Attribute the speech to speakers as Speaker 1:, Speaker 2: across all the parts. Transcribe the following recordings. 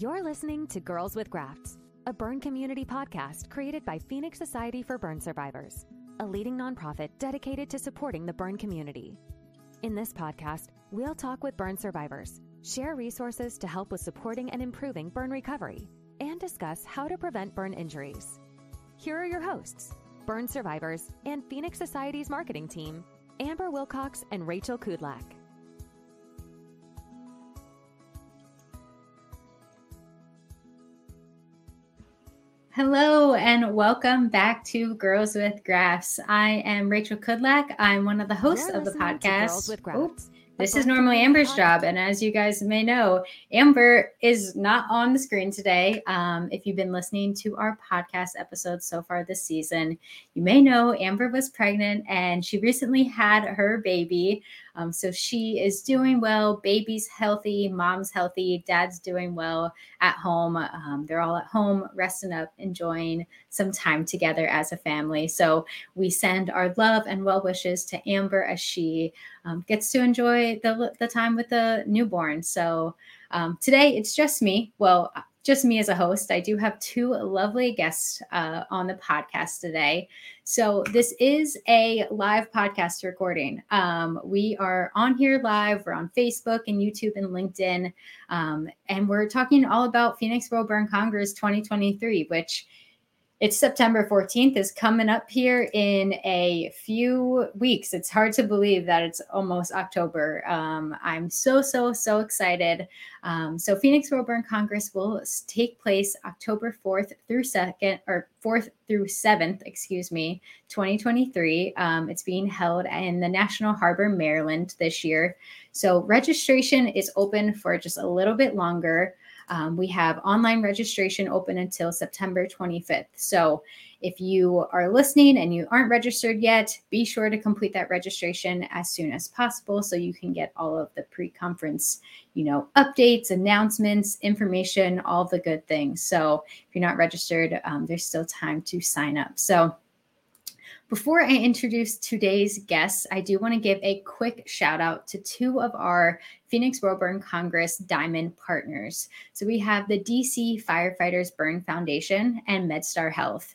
Speaker 1: You're listening to Girls with Grafts, a burn community podcast created by Phoenix Society for Burn Survivors, a leading nonprofit dedicated to supporting the burn community. In this podcast, we'll talk with burn survivors, share resources to help with supporting and improving burn recovery, and discuss how to prevent burn injuries. Here are your hosts, burn survivors and Phoenix Society's marketing team, Amber Wilcox and Rachel Kudlak.
Speaker 2: Hello and welcome back to Girls with Grafts. I am Rachel Kudlak. I'm one of the hosts
Speaker 1: You're
Speaker 2: of the podcast.
Speaker 1: Girls with Grafts,
Speaker 2: This is normally Amber's job, and as you guys may know, Amber is not on the screen today. Um, if you've been listening to our podcast episodes so far this season, you may know Amber was pregnant and she recently had her baby. Um, so she is doing well. Baby's healthy, mom's healthy, dad's doing well at home. Um, they're all at home, resting up, enjoying some time together as a family. So we send our love and well wishes to Amber as she um, gets to enjoy the, the time with the newborn. So um, today it's just me. Well, just me as a host. I do have two lovely guests uh, on the podcast today. So this is a live podcast recording. Um, we are on here live. We're on Facebook and YouTube and LinkedIn, um, and we're talking all about Phoenix World Burn Congress 2023, which it's September 14th is coming up here in a few weeks. It's hard to believe that it's almost October. Um, I'm so, so, so excited. Um, so Phoenix World Burn Congress will take place October 4th through 2nd or 4th through 7th, excuse me, 2023. Um, it's being held in the National Harbor, Maryland this year. So registration is open for just a little bit longer. Um, we have online registration open until September 25th. So if you are listening and you aren't registered yet, be sure to complete that registration as soon as possible so you can get all of the pre-conference, you know, updates, announcements, information, all the good things. So if you're not registered, um, there's still time to sign up. So before I introduce today's guests, I do want to give a quick shout out to two of our Phoenix World Burn Congress Diamond partners. So we have the DC Firefighters Burn Foundation and MedStar Health.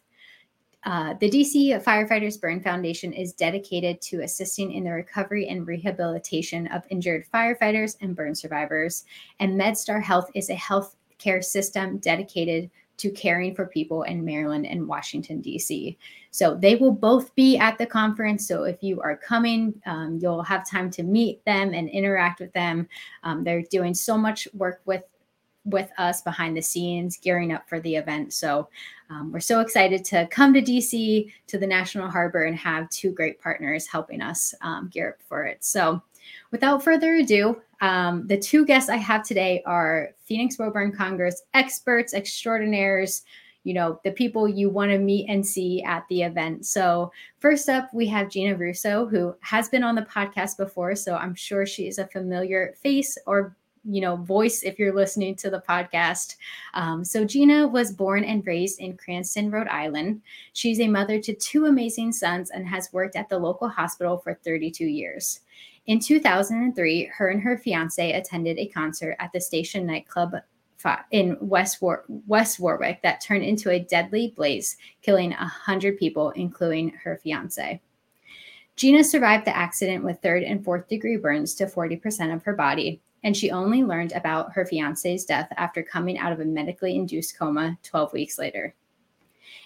Speaker 2: Uh, the DC Firefighters Burn Foundation is dedicated to assisting in the recovery and rehabilitation of injured firefighters and burn survivors. And MedStar Health is a health care system dedicated to caring for people in Maryland and Washington, D.C. So they will both be at the conference. So if you are coming, um, you'll have time to meet them and interact with them. Um, they're doing so much work with with us behind the scenes, gearing up for the event. So um, we're so excited to come to DC to the National Harbor and have two great partners helping us um, gear up for it. So without further ado, um, the two guests I have today are Phoenix World Burn Congress experts, extraordinaires, you know, the people you want to meet and see at the event. So, first up, we have Gina Russo, who has been on the podcast before. So, I'm sure she is a familiar face or you know voice if you're listening to the podcast um, so gina was born and raised in cranston rhode island she's a mother to two amazing sons and has worked at the local hospital for 32 years in 2003 her and her fiance attended a concert at the station nightclub in West, War- West Warwick that turned into a deadly blaze, killing 100 people, including her fiance. Gina survived the accident with third and fourth degree burns to 40% of her body, and she only learned about her fiance's death after coming out of a medically induced coma 12 weeks later.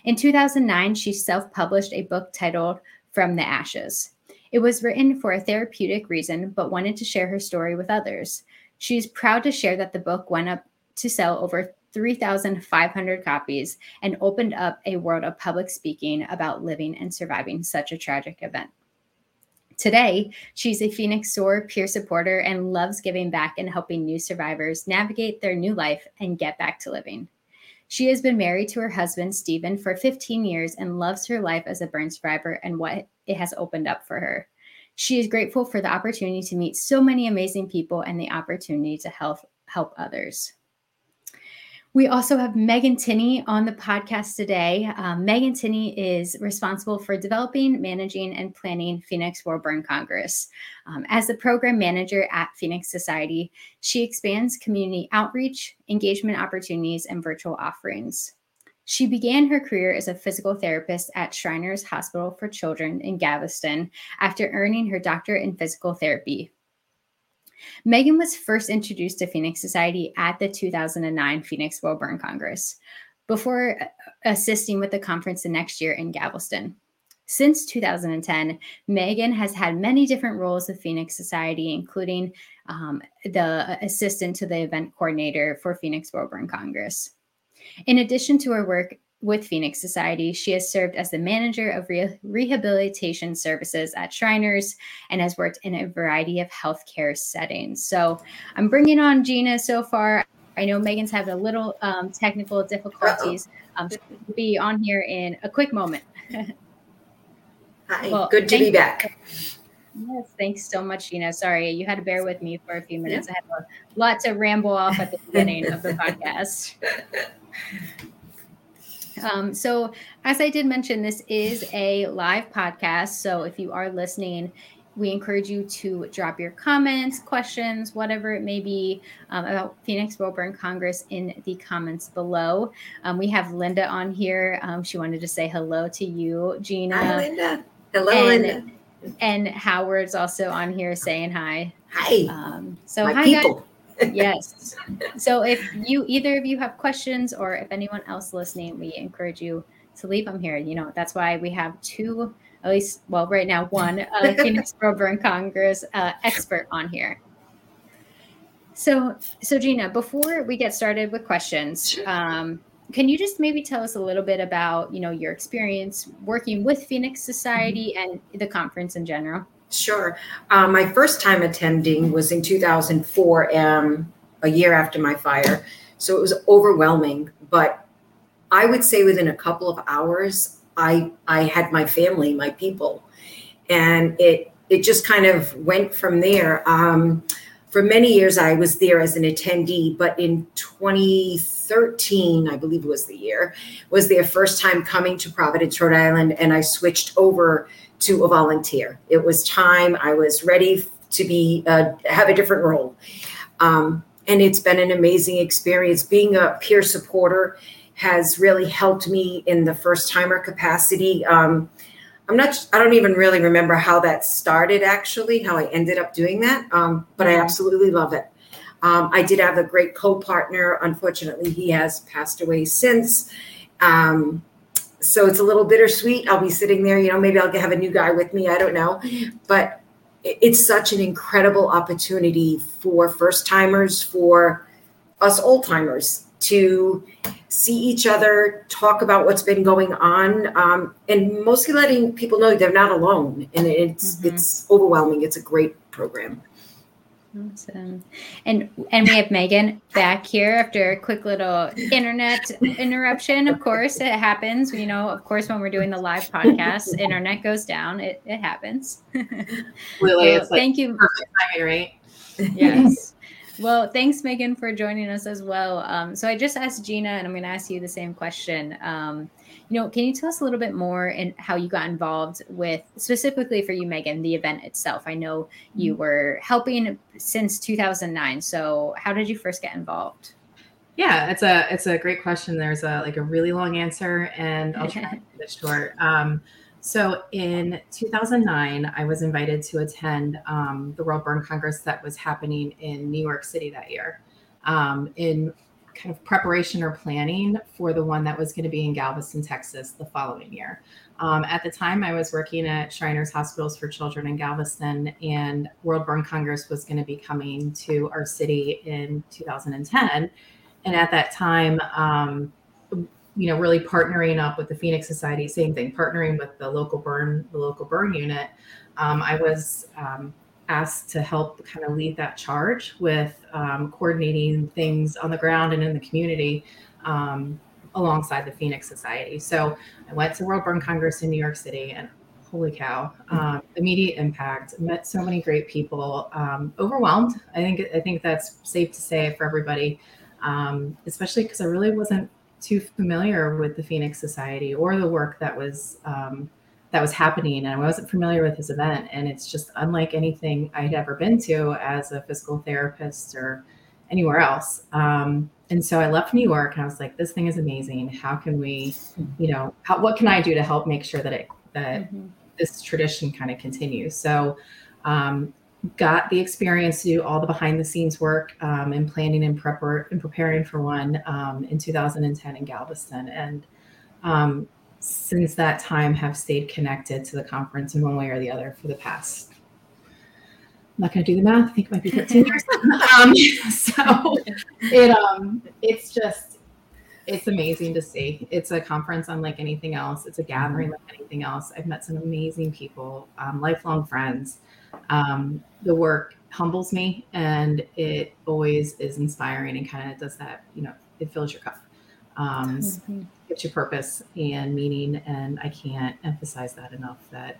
Speaker 2: In 2009, she self published a book titled From the Ashes. It was written for a therapeutic reason, but wanted to share her story with others. She's proud to share that the book went up to sell over 3,500 copies and opened up a world of public speaking about living and surviving such a tragic event. Today, she's a Phoenix SOAR peer supporter and loves giving back and helping new survivors navigate their new life and get back to living. She has been married to her husband, Steven, for 15 years and loves her life as a burn survivor and what it has opened up for her. She is grateful for the opportunity to meet so many amazing people and the opportunity to help help others. We also have Megan Tinney on the podcast today. Um, Megan Tinney is responsible for developing, managing, and planning Phoenix World Burn Congress. Um, as the program manager at Phoenix Society, she expands community outreach, engagement opportunities, and virtual offerings. She began her career as a physical therapist at Shriners Hospital for Children in Galveston after earning her doctorate in physical therapy Megan was first introduced to Phoenix Society at the 2009 Phoenix World Burn Congress before assisting with the conference the next year in Galveston. Since 2010, Megan has had many different roles with Phoenix Society, including um, the assistant to the event coordinator for Phoenix World Burn Congress. In addition to her work with Phoenix Society. She has served as the manager of re- rehabilitation services at Shriners and has worked in a variety of healthcare settings. So I'm bringing on Gina so far. I know Megan's having a little um, technical difficulties. Um, she'll be on here in a quick moment.
Speaker 3: Hi, well, good to be back.
Speaker 2: Yes, thanks so much, Gina. Sorry, you had to bear with me for a few minutes. Yeah. I had a lot to ramble off at the beginning of the podcast. Um, so, as I did mention, this is a live podcast. So, if you are listening, we encourage you to drop your comments, questions, whatever it may be um, about Phoenix World Burn Congress in the comments below. Um, we have Linda on here. Um, she wanted to say hello to you, Gina.
Speaker 3: Hi, Linda. Hello,
Speaker 2: and,
Speaker 3: Linda.
Speaker 2: And Howard's also on here saying hi.
Speaker 3: Hi.
Speaker 2: Um, so,
Speaker 3: My
Speaker 2: hi,
Speaker 3: people.
Speaker 2: guys yes. So if you either of you have questions or if anyone else listening, we encourage you to leave them here. You know, that's why we have two, at least, well, right now, one uh, Phoenix Burn Congress uh, expert on here. So, so Gina, before we get started with questions, um, can you just maybe tell us a little bit about, you know, your experience working with Phoenix Society and the conference in general?
Speaker 3: Sure. Um, my first time attending was in 2004, um, a year after my fire. So it was overwhelming. But I would say within a couple of hours, I I had my family, my people, and it it just kind of went from there. Um, for many years, I was there as an attendee, but in 2013, I believe was the year, was their first time coming to Providence, Rhode Island, and I switched over to a volunteer. It was time. I was ready to be uh, have a different role, um, and it's been an amazing experience. Being a peer supporter has really helped me in the first timer capacity. Um, I'm not. I don't even really remember how that started. Actually, how I ended up doing that. Um, but I mm-hmm. absolutely love it. Um, I did have a great co-partner. Unfortunately, he has passed away since. Um, so it's a little bittersweet. I'll be sitting there, you know, maybe I'll have a new guy with me. I don't know. But it's such an incredible opportunity for first timers, for us old timers to see each other, talk about what's been going on, um, and mostly letting people know they're not alone. And it's mm-hmm. it's overwhelming. It's a great program.
Speaker 2: Awesome. And and we have Megan back here after a quick little internet interruption. Of course, it happens. You know, of course, when we're doing the live podcast, internet goes down. It, it happens.
Speaker 4: Really, well, thank you. Perfect timing, right?
Speaker 2: Yes. Well, thanks, Megan, for joining us as well. Um, so I just asked Gina, and I'm going to ask you the same question. Um, you know, can you tell us a little bit more and how you got involved with specifically for you, Megan, the event itself? I know you mm-hmm. were helping since 2009. So how did you first get involved?
Speaker 4: Yeah, it's a it's a great question. There's a like a really long answer, and I'll try to keep it short. Um, so in 2009, I was invited to attend um, the World Burn Congress that was happening in New York City that year. Um, in kind of preparation or planning for the one that was going to be in Galveston, Texas the following year. Um, at the time, I was working at Shriners Hospitals for Children in Galveston, and World Burn Congress was going to be coming to our city in 2010. And at that time, um, you know, really partnering up with the Phoenix Society, same thing, partnering with the local burn, the local burn unit. Um, I was um, asked to help kind of lead that charge with um, coordinating things on the ground and in the community um, alongside the Phoenix Society. So I went to World Burn Congress in New York City and holy cow, um, immediate impact, met so many great people, um, overwhelmed. I think, I think that's safe to say for everybody. um, especially because I really wasn't too familiar with the Phoenix Society or the work that was um, that was happening, and I wasn't familiar with this event. And it's just unlike anything I'd ever been to as a physical therapist or anywhere else. Um, and so I left New York, and I was like, "This thing is amazing. How can we, you know, how, what can I do to help make sure that it that mm-hmm. this tradition kind of continues?" So um, got the experience to do all the behind the scenes work um, and planning and prepar- and preparing for one um, in 2010 in Galveston. And um, since that time have stayed connected to the conference in one way or the other for the past I'm not going to do the math. I think it might be 15 years. um, so it um it's just it's amazing to see. It's a conference unlike anything else. It's a gathering like anything else. I've met some amazing people, um, lifelong friends um, the work humbles me and it always is inspiring and kind of does that, you know, it fills your cup. Um, mm-hmm. gives you purpose and meaning. And I can't emphasize that enough that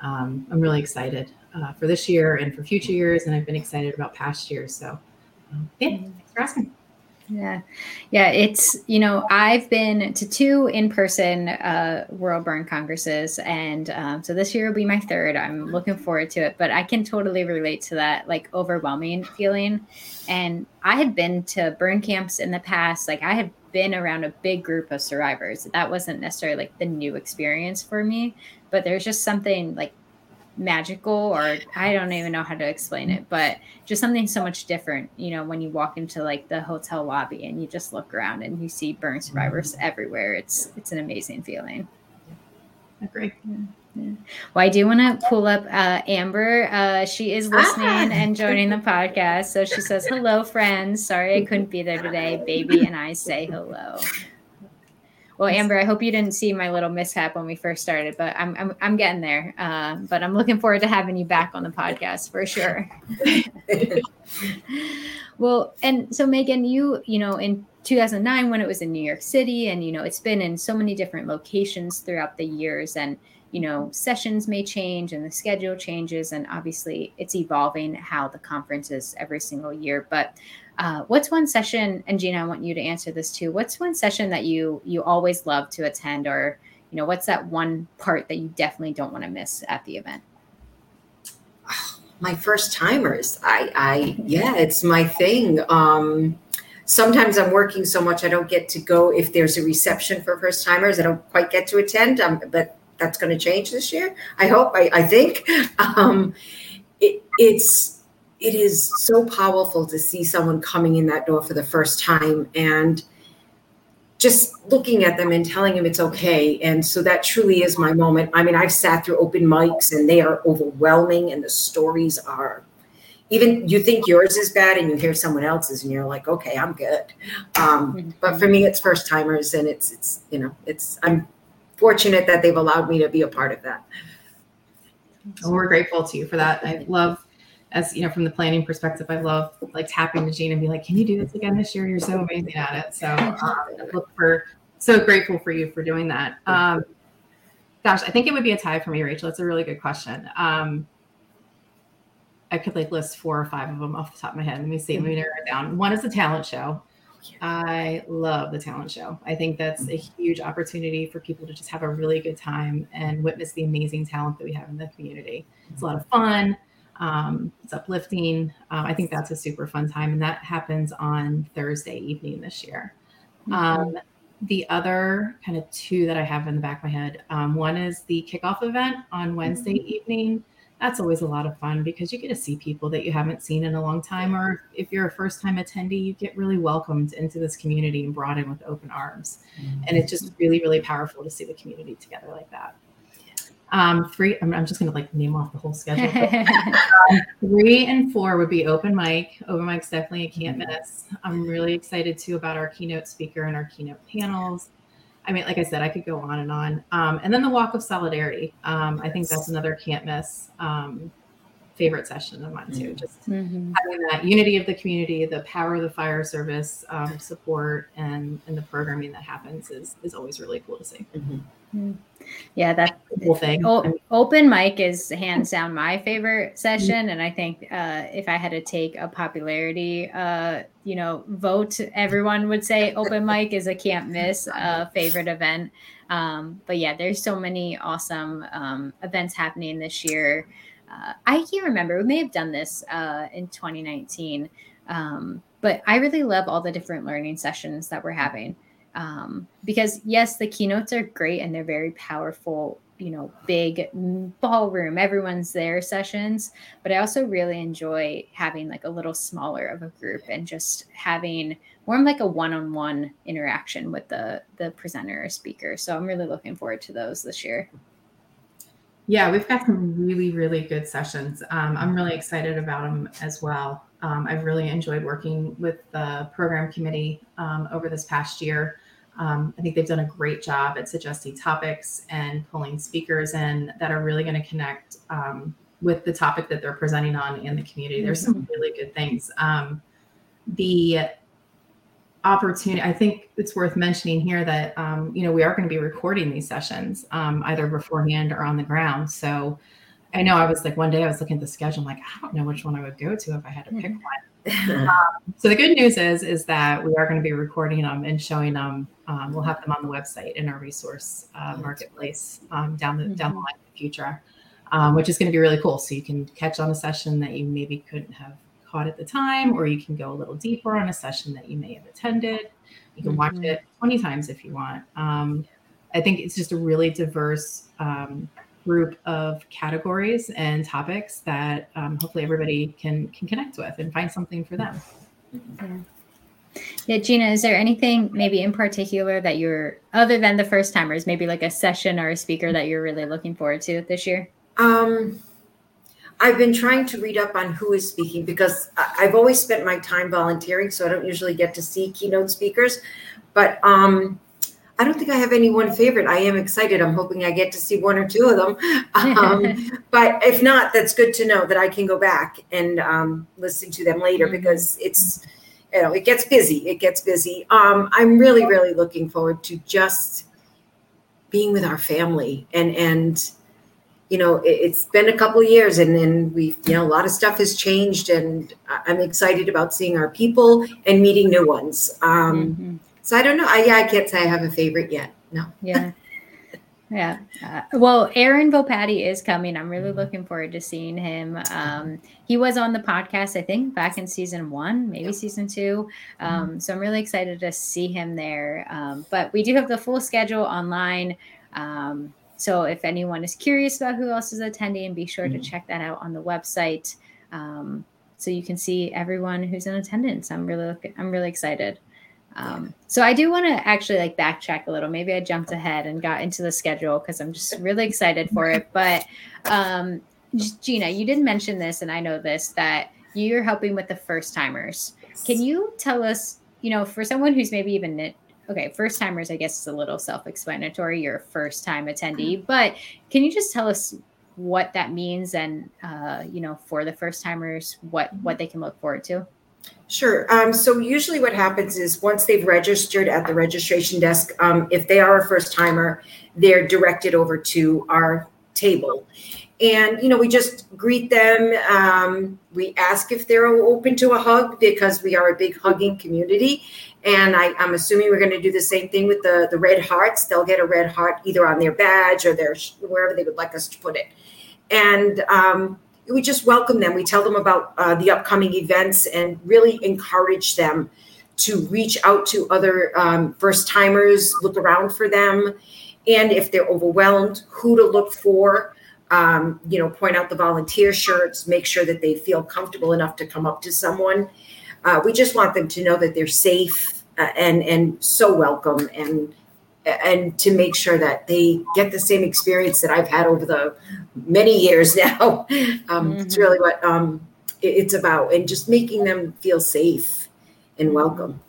Speaker 4: um, I'm really excited uh, for this year and for future years. And I've been excited about past years. So, um, yeah, mm-hmm. thanks for asking.
Speaker 2: Yeah. Yeah. It's, you know, I've been to two in person uh, World Burn Congresses. And um, so this year will be my third. I'm looking forward to it. But I can totally relate to that like overwhelming feeling. And I had been to burn camps in the past. Like I had been around a big group of survivors. That wasn't necessarily like the new experience for me. But there's just something like magical or I don't even know how to explain it, but just something so much different, you know, when you walk into like the hotel lobby and you just look around and you see burn survivors mm-hmm. everywhere. It's it's an amazing feeling.
Speaker 4: I agree.
Speaker 2: Yeah. Yeah. Well, I do want to pull up uh, Amber. Uh, she is listening ah. and joining the podcast. So she says, Hello, friends. Sorry I couldn't be there today. Baby and I say hello. Well, Amber, I hope you didn't see my little mishap when we first started, but I'm I'm, I'm getting there. Uh, but I'm looking forward to having you back on the podcast for sure. well, and so Megan, you you know in 2009 when it was in New York City, and you know it's been in so many different locations throughout the years, and you know sessions may change and the schedule changes, and obviously it's evolving how the conference is every single year, but uh, what's one session, and Gina, I want you to answer this too. What's one session that you you always love to attend, or you know, what's that one part that you definitely don't want to miss at the event?
Speaker 3: my first timers. I, I yeah, it's my thing. Um, sometimes I'm working so much I don't get to go. If there's a reception for first timers, I don't quite get to attend. Um, but that's going to change this year. I hope. I, I think. Um, it, it's it is so powerful to see someone coming in that door for the first time and just looking at them and telling them it's okay. And so that truly is my moment. I mean, I've sat through open mics and they are overwhelming, and the stories are even you think yours is bad and you hear someone else's and you're like okay i'm good um, but for me it's first timers and it's it's you know it's i'm fortunate that they've allowed me to be a part of that
Speaker 4: well, we're grateful to you for that i love as you know, from the planning perspective, I love like tapping to Gina and be like, "Can you do this again this year? You're so amazing at it." So um, look for so grateful for you for doing that. Um, gosh, I think it would be a tie for me, Rachel. It's a really good question. Um, I could like list four or five of them off the top of my head. Let me see. Let me narrow it down. One is the talent show. I love the talent show. I think that's a huge opportunity for people to just have a really good time and witness the amazing talent that we have in the community. It's a lot of fun. Um, it's uplifting. Uh, I think that's a super fun time, and that happens on Thursday evening this year. Mm-hmm. Um, the other kind of two that I have in the back of my head um, one is the kickoff event on Wednesday mm-hmm. evening. That's always a lot of fun because you get to see people that you haven't seen in a long time, or if you're a first time attendee, you get really welcomed into this community and brought in with open arms. Mm-hmm. And it's just really, really powerful to see the community together like that. Um, three, I'm, I'm just going to like name off the whole schedule. um, three and four would be open mic. Open mic's definitely a can't miss. I'm really excited too about our keynote speaker and our keynote panels. I mean, like I said, I could go on and on. Um, and then the walk of solidarity. Um, I think that's another can't miss um, favorite session of mine too. Just mm-hmm. having that unity of the community, the power of the fire service um, support, and and the programming that happens is is always really cool to see. Mm-hmm.
Speaker 2: Mm. Yeah, that
Speaker 4: whole thing.
Speaker 2: O- open mic is hands down my favorite session, and I think uh, if I had to take a popularity, uh, you know, vote, everyone would say open mic is a can't miss uh, favorite event. Um, but yeah, there's so many awesome um, events happening this year. Uh, I can't remember. We may have done this uh, in 2019, um, but I really love all the different learning sessions that we're having um, because yes the keynotes are great and they're very powerful you know big ballroom everyone's there sessions but i also really enjoy having like a little smaller of a group and just having more of like a one-on-one interaction with the the presenter or speaker. So i'm really looking forward to those this year.
Speaker 4: Yeah we've got some really really good sessions. Um, i'm really excited about them as well. Um, i've really enjoyed working with the program committee um, over this past year um, I think they've done a great job at suggesting topics and pulling speakers in that are really going to connect um, with the topic that they're presenting on in the community. There's some mm-hmm. really good things. Um, the opportunity, I think it's worth mentioning here that, um, you know, we are going to be recording these sessions um, either beforehand or on the ground. So I know I was like, one day I was looking at the schedule, I'm like, I don't know which one I would go to if I had to pick mm-hmm. one. um, so the good news is, is that we are going to be recording them and showing them um, we'll have them on the website in our resource uh, marketplace um, down the mm-hmm. down the mm-hmm. line in the future, um, which is going to be really cool. So you can catch on a session that you maybe couldn't have caught at the time, or you can go a little deeper on a session that you may have attended. You can mm-hmm. watch it 20 times if you want. Um, I think it's just a really diverse um, group of categories and topics that um, hopefully everybody can can connect with and find something for them.
Speaker 2: Yeah. Yeah, Gina, is there anything maybe in particular that you're, other than the first timers, maybe like a session or a speaker that you're really looking forward to this year?
Speaker 3: Um, I've been trying to read up on who is speaking because I've always spent my time volunteering, so I don't usually get to see keynote speakers. But um, I don't think I have any one favorite. I am excited. I'm hoping I get to see one or two of them. Um, but if not, that's good to know that I can go back and um, listen to them later mm-hmm. because it's you know, it gets busy. It gets busy. Um, I'm really, really looking forward to just being with our family and and you know it, has been a couple years and then we you know a lot of stuff has changed and i'm excited about seeing our people and meeting new ones um mm-hmm. so i don't know I, yeah i can't say i have a favorite yet no
Speaker 2: yeah yeah. Uh, well, Aaron Vopati is coming. I'm really mm-hmm. looking forward to seeing him. Um, he was on the podcast, I think, back in season one, maybe season two. Um, mm-hmm. So I'm really excited to see him there. Um, but we do have the full schedule online. Um, so if anyone is curious about who else is attending, be sure mm-hmm. to check that out on the website. Um, so you can see everyone who's in attendance. I'm really, I'm really excited. Um, so I do want to actually like backtrack a little. Maybe I jumped ahead and got into the schedule because I'm just really excited for it. But um, Gina, you did mention this, and I know this that you're helping with the first timers. Can you tell us, you know, for someone who's maybe even okay, first timers, I guess is a little self-explanatory. You're a first-time attendee, mm-hmm. but can you just tell us what that means and uh, you know, for the first timers, what what they can look forward to?
Speaker 3: Sure. Um, so usually what happens is once they've registered at the registration desk, um, if they are a first timer, they're directed over to our table. And, you know, we just greet them. Um, we ask if they're open to a hug because we are a big hugging community. And I, am assuming we're going to do the same thing with the, the red hearts. They'll get a red heart either on their badge or their wherever they would like us to put it. And um, we just welcome them. We tell them about uh, the upcoming events and really encourage them to reach out to other um, first timers, look around for them. And if they're overwhelmed, who to look for. Um, you know, point out the volunteer shirts, make sure that they feel comfortable enough to come up to someone. Uh, we just want them to know that they're safe uh, and and so welcome and and to make sure that they get the same experience that I've had over the many years now. Um, mm-hmm. It's really what um, it, it's about, and just making them feel safe and welcome.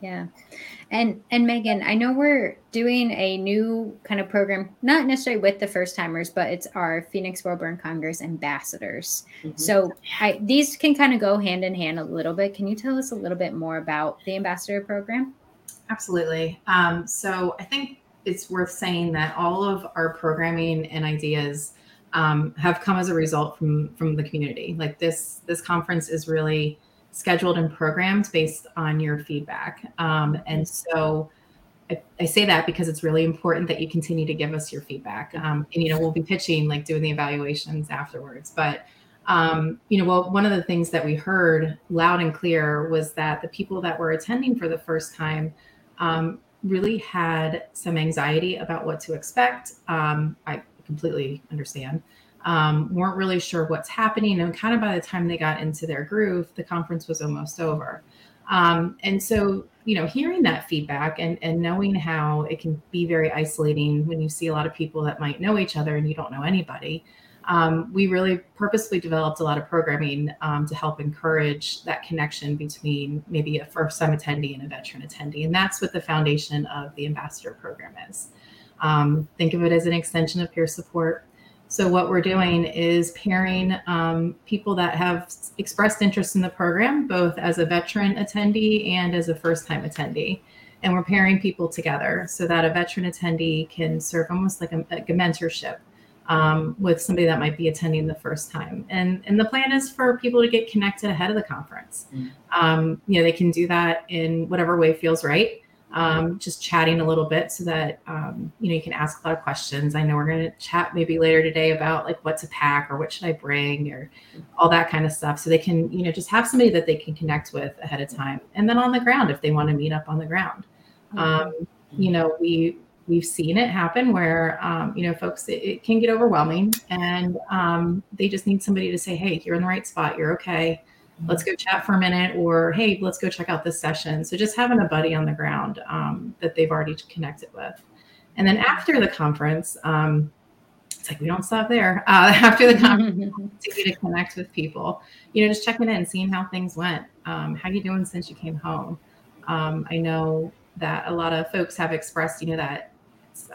Speaker 2: Yeah. And and Megan, I know we're doing a new kind of program, not necessarily with the first timers, but it's our Phoenix World Burn Congress ambassadors. Mm-hmm. So I, these can kind of go hand in hand a little bit. Can you tell us a little bit more about the ambassador program?
Speaker 4: Absolutely. Um, so I think it's worth saying that all of our programming and ideas um, have come as a result from from the community. Like this this conference is really scheduled and programmed based on your feedback, um, and so. I, I, say that because it's really important that you continue to give us your feedback. Um, and you know, we'll be pitching like doing the evaluations afterwards. But um, you know, well, one of the things that we heard loud and clear was that the people that were attending for the first time um, really had some anxiety about what to expect. Um, I completely understand. Um, weren't really sure what's happening. And kind of by the time they got into their groove, the conference was almost over. Um, and so, you know, hearing that feedback and, and knowing how it can be very isolating when you see a lot of people that might know each other and you don't know anybody, um, we really purposely developed a lot of programming um, to help encourage that connection between maybe a first time attendee and a veteran attendee. And that's what the foundation of the ambassador program is. Um, think of it as an extension of peer support. So, what we're doing is pairing um, people that have expressed interest in the program, both as a veteran attendee and as a first time attendee. And we're pairing people together so that a veteran attendee can serve almost like a, like a mentorship um, with somebody that might be attending the first time. And and the plan is for people to get connected ahead of the conference. Mm. Um, you know, they can do that in whatever way feels right. Um, just chatting a little bit so that um, you know you can ask a lot of questions. I know we're going to chat maybe later today about like what to pack or what should I bring or all that kind of stuff. So they can you know just have somebody that they can connect with ahead of time, and then on the ground if they want to meet up on the ground. Mm-hmm. Um, you know, we we've seen it happen where um, you know folks it, it, can get overwhelming and um, they just need somebody to say hey you're in the right spot. You're okay. Let's go chat for a minute or hey let's go check out this session. So just having a buddy on the ground um, that they've already connected with. And then after the conference um, it's like we don't stop there. Uh, after the conference to connect with people. You know just checking in seeing how things went. Um, how you doing since you came home? Um, i know that a lot of folks have expressed you know that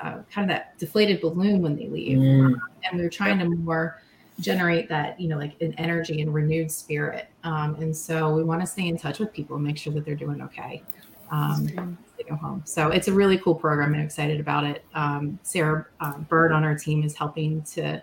Speaker 4: uh, kind of that deflated balloon when they leave. Mm. And we are trying to more generate that, you know, like an energy and renewed spirit. Um, and so we want to stay in touch with people and make sure that they're doing okay. Um, they go home. So it's a really cool program and excited about it. Um, Sarah uh, Bird on our team is helping to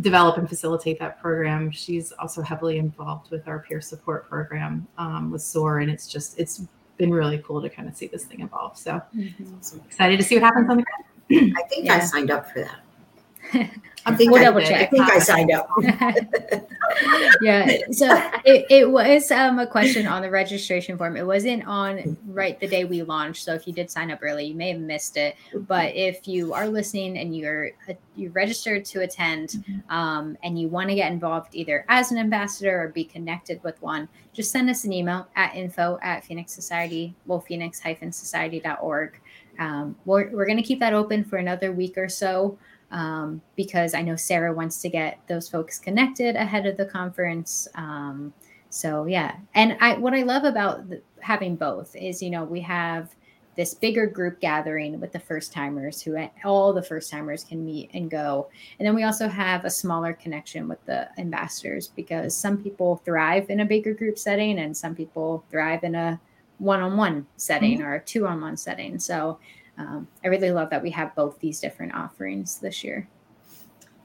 Speaker 4: develop and facilitate that program. She's also heavily involved with our peer support program um, with SOAR, and it's just it's been really cool to kind of see this thing evolve. So mm-hmm. excited to see what happens on the ground.
Speaker 3: I think yeah. I signed up for that. I think we'll I, double check. I think I signed up.
Speaker 2: yeah. So it, it was um, a question on the registration form. It wasn't on right the day we launched. So if you did sign up early, you may have missed it. But if you are listening and you're uh, you're registered to attend um, and you want to get involved either as an ambassador or be connected with one, just send us an email at info at Phoenix Society, well, phoenix-society.org. Um, we're we're going to keep that open for another week or so um, because I know Sarah wants to get those folks connected ahead of the conference. Um, so yeah, and I what I love about the, having both is you know we have this bigger group gathering with the first timers who all the first timers can meet and go and then we also have a smaller connection with the ambassadors because some people thrive in a bigger group setting and some people thrive in a one-on-one setting mm-hmm. or a two-on-one setting. So um, I really love that we have both these different offerings this year.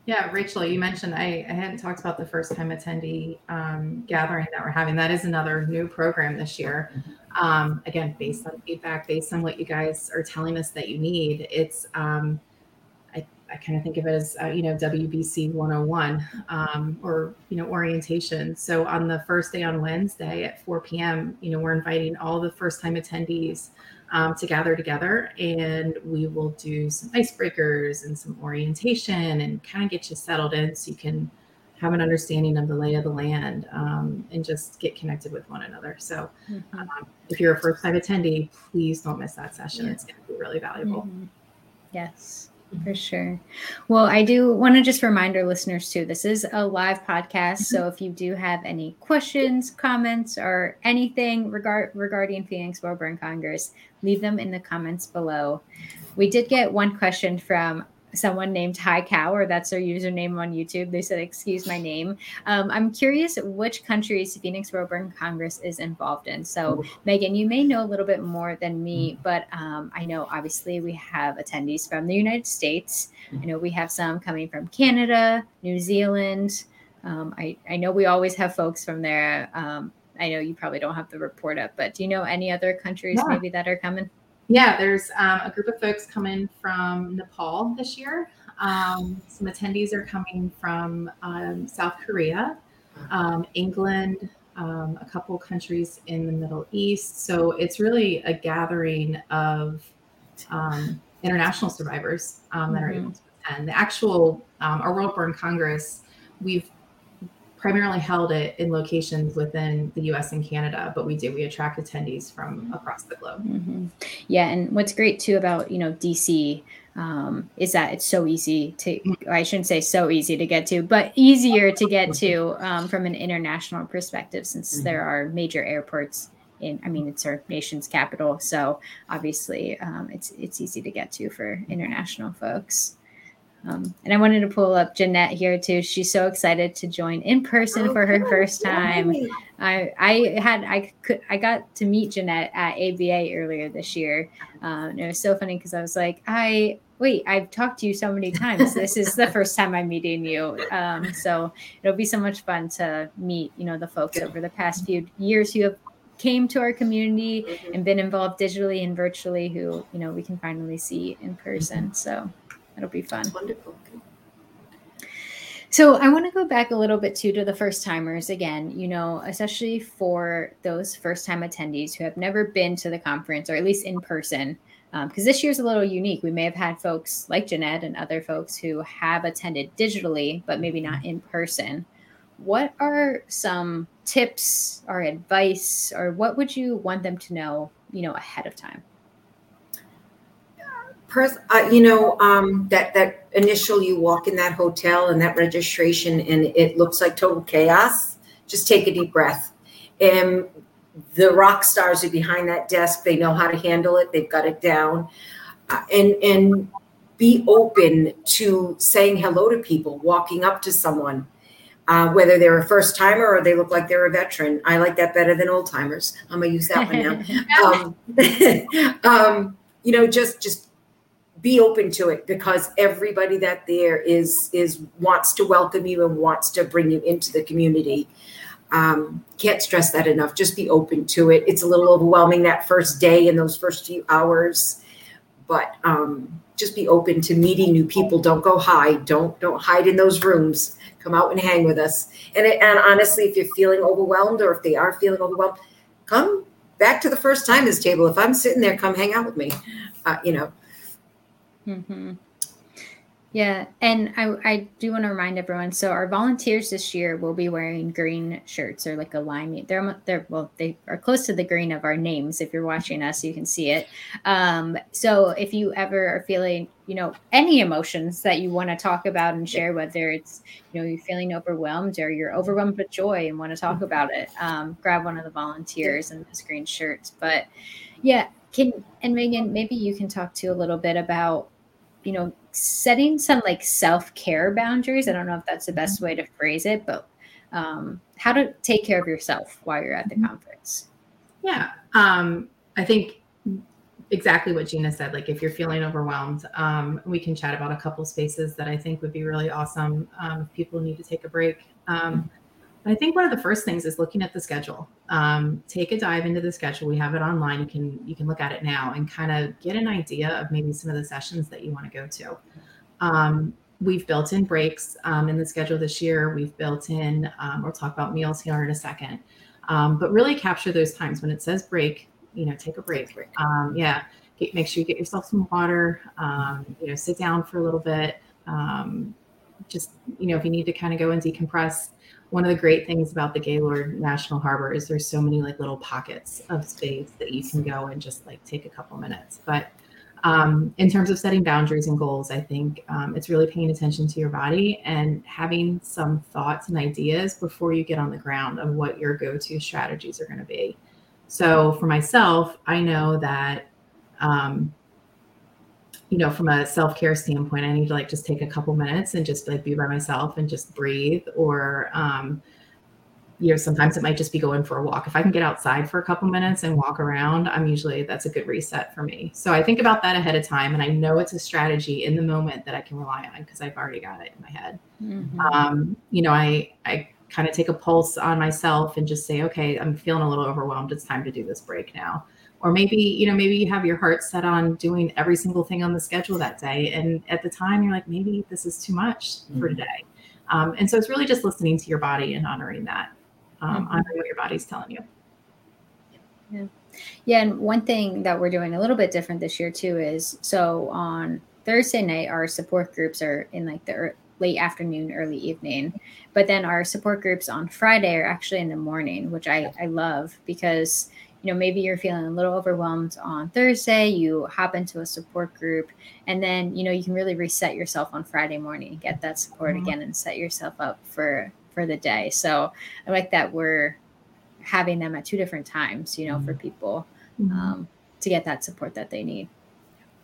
Speaker 4: Yeah, Rachel, you mentioned I, I hadn't talked about the first time attendee um, gathering that we're having. That is another new program this year. Um, again, based on feedback, based on what you guys are telling us that you need. It's um, I kind of think of it as uh, you know WBC 101 um, or you know orientation. So on the first day on Wednesday at 4 p.m., you know we're inviting all the first time attendees um, to gather together, and we will do some icebreakers and some orientation and kind of get you settled in so you can have an understanding of the lay of the land um, and just get connected with one another. So mm-hmm. um, if you're a first time attendee, please don't miss that session. Yeah. It's going to be really valuable. Mm-hmm.
Speaker 2: Yes. For sure. Well, I do want to just remind our listeners too this is a live podcast. So mm-hmm. if you do have any questions, comments, or anything regard, regarding Phoenix World Burn Congress, leave them in the comments below. We did get one question from someone named Hi Cow, or that's their username on YouTube. They said, "Excuse my name." Um, I'm curious which countries Phoenix World Burn Congress is involved in. So, Megan, you may know a little bit more than me, but um, I know obviously we have attendees from the United States. I know we have some coming from Canada, New Zealand. Um, I, I know we always have folks from there. Um, I know you probably don't have the report up, but do you know any other countries yeah. maybe that are coming?
Speaker 4: Yeah, there's um, a group of folks coming from Nepal this year. Um, some attendees are coming from um, South Korea, um, England, um, a couple countries in the Middle East. So it's really a gathering of um, international survivors that mm-hmm. are able to attend. The actual our World Burn Congress, we've primarily held it in locations within the US and Canada, but we do, we attract attendees from across the globe.
Speaker 2: Mm-hmm. Yeah. And what's great too about, you know, DC um, is that it's so easy to, I shouldn't say so easy to get to, but easier to get to um, from an international perspective since mm-hmm. there are major airports in i mean it's our nation's capital so obviously um, it's it's easy to get to for international folks um, and I wanted to pull up Jeanette here too. She's so excited to join in person oh, for her first time. I I had I could I got to meet Jeanette at ABA earlier this year. Um, and it was so funny because I was like, I wait, I've talked to you so many times. this is the first time I'm meeting you. Um, so it'll be so much fun to meet, you know, the folks over the past few years who have came to our community and been involved digitally and virtually who, you know, we can finally see in person. So It'll be fun.
Speaker 3: Wonderful.
Speaker 2: So I want to go back a little bit too to the first timers again, you know, especially for those first time attendees who have never been to the conference or at least in person. Because um, this year's a little unique. We may have had folks like Jeanette and other folks who have attended digitally, but maybe not in person. What are some tips or advice, or what would you want them to know, you know, ahead of time?
Speaker 3: Pers- uh, you know, um, that that initial you walk in that hotel and that registration and it looks like total chaos. Just take a deep breath. And the rock stars are behind that desk. They know how to handle it. They've got it down. Uh, and and be open to saying hello to people, walking up to someone, uh, whether they're a first timer or they look like they're a veteran. I like that better than old timers. I'm gonna use that one now. um, um, you know, just just be open to it because everybody that there is is wants to welcome you and wants to bring you into the community. Um, can't stress that enough. Just be open to it. It's a little overwhelming that first day and those first few hours but um, just be open to meeting new people. Don't go hide. Don't don't hide in those rooms. Come out and hang with us. And, it, and honestly if you're feeling overwhelmed or if they are feeling overwhelmed come back to the first timers table. If i'm sitting there come hang out with me. Uh, you know
Speaker 2: Mm-hmm. Yeah, and I, I do want to remind everyone. So our volunteers this year will be wearing green shirts or like a lime. They're they're well, they are close to the green of our names. If you're watching us, you can see it. Um, so if you ever are feeling, you know, any emotions that you want to talk about and share, whether it's you know you're feeling overwhelmed or you're overwhelmed with joy and want to talk mm-hmm. about it, um, grab one of the volunteers and those green shirts. But yeah, can and Megan, maybe you can talk to a little bit about you know, setting some like self care boundaries. I don't know if that's the best mm-hmm. way to phrase it, but um, how to take care of yourself while you're at the mm-hmm. conference.
Speaker 4: Yeah. Um, I think exactly what Gina said. Like, if you're feeling overwhelmed, um, we can chat about a couple spaces that I think would be really awesome um, if people need to take a break. Um, I think one of the first things is looking at the schedule. Um, take a dive into the schedule. We have it online. You can you can look at it now and kind of get an idea of maybe some of the sessions that you want to go to. Um, we've built in breaks um, in the schedule this year. We've built in. Um, we'll talk about meals here in a second, um, but really capture those times when it says break. You know, take a break. Um, yeah, get, make sure you get yourself some water. you know, sit down for a little bit. just you know, if you need to kind of go and decompress one of the great things about the Gaylord National Harbor is there's so many like little pockets of space that you can go and just like take a couple minutes. But um, in terms of setting boundaries and goals, I think um, it's really paying attention to your body and having some thoughts and ideas before you get on the ground of what your go-to strategies are going to be. So for myself, I know that um, you know, from a self care standpoint, I need to like just take a couple minutes and just like be by myself and just breathe. Or, um, you know, sometimes it might just be going for a walk. If I can get outside for a couple minutes and walk around, I'm usually that's a good reset for me. So I think about that ahead of time, and I know it's a strategy in the moment that I can rely on because I've already got it in my head. Mm-hmm. Um, you know, I I kind of take a pulse on myself and just say, okay, I'm feeling a little overwhelmed. It's time to do this break now or maybe you know maybe you have your heart set on doing every single thing on the schedule that day and at the time you're like maybe this is too much mm-hmm. for today um, and so it's really just listening to your body and honoring that um, mm-hmm. honoring what your body's telling you
Speaker 2: yeah yeah and one thing that we're doing a little bit different this year too is so on thursday night our support groups are in like the late afternoon early evening but then our support groups on friday are actually in the morning which i i love because you know maybe you're feeling a little overwhelmed on thursday you hop into a support group and then you know you can really reset yourself on friday morning get that support mm-hmm. again and set yourself up for for the day so i like that we're having them at two different times you know mm-hmm. for people mm-hmm. um, to get that support that they need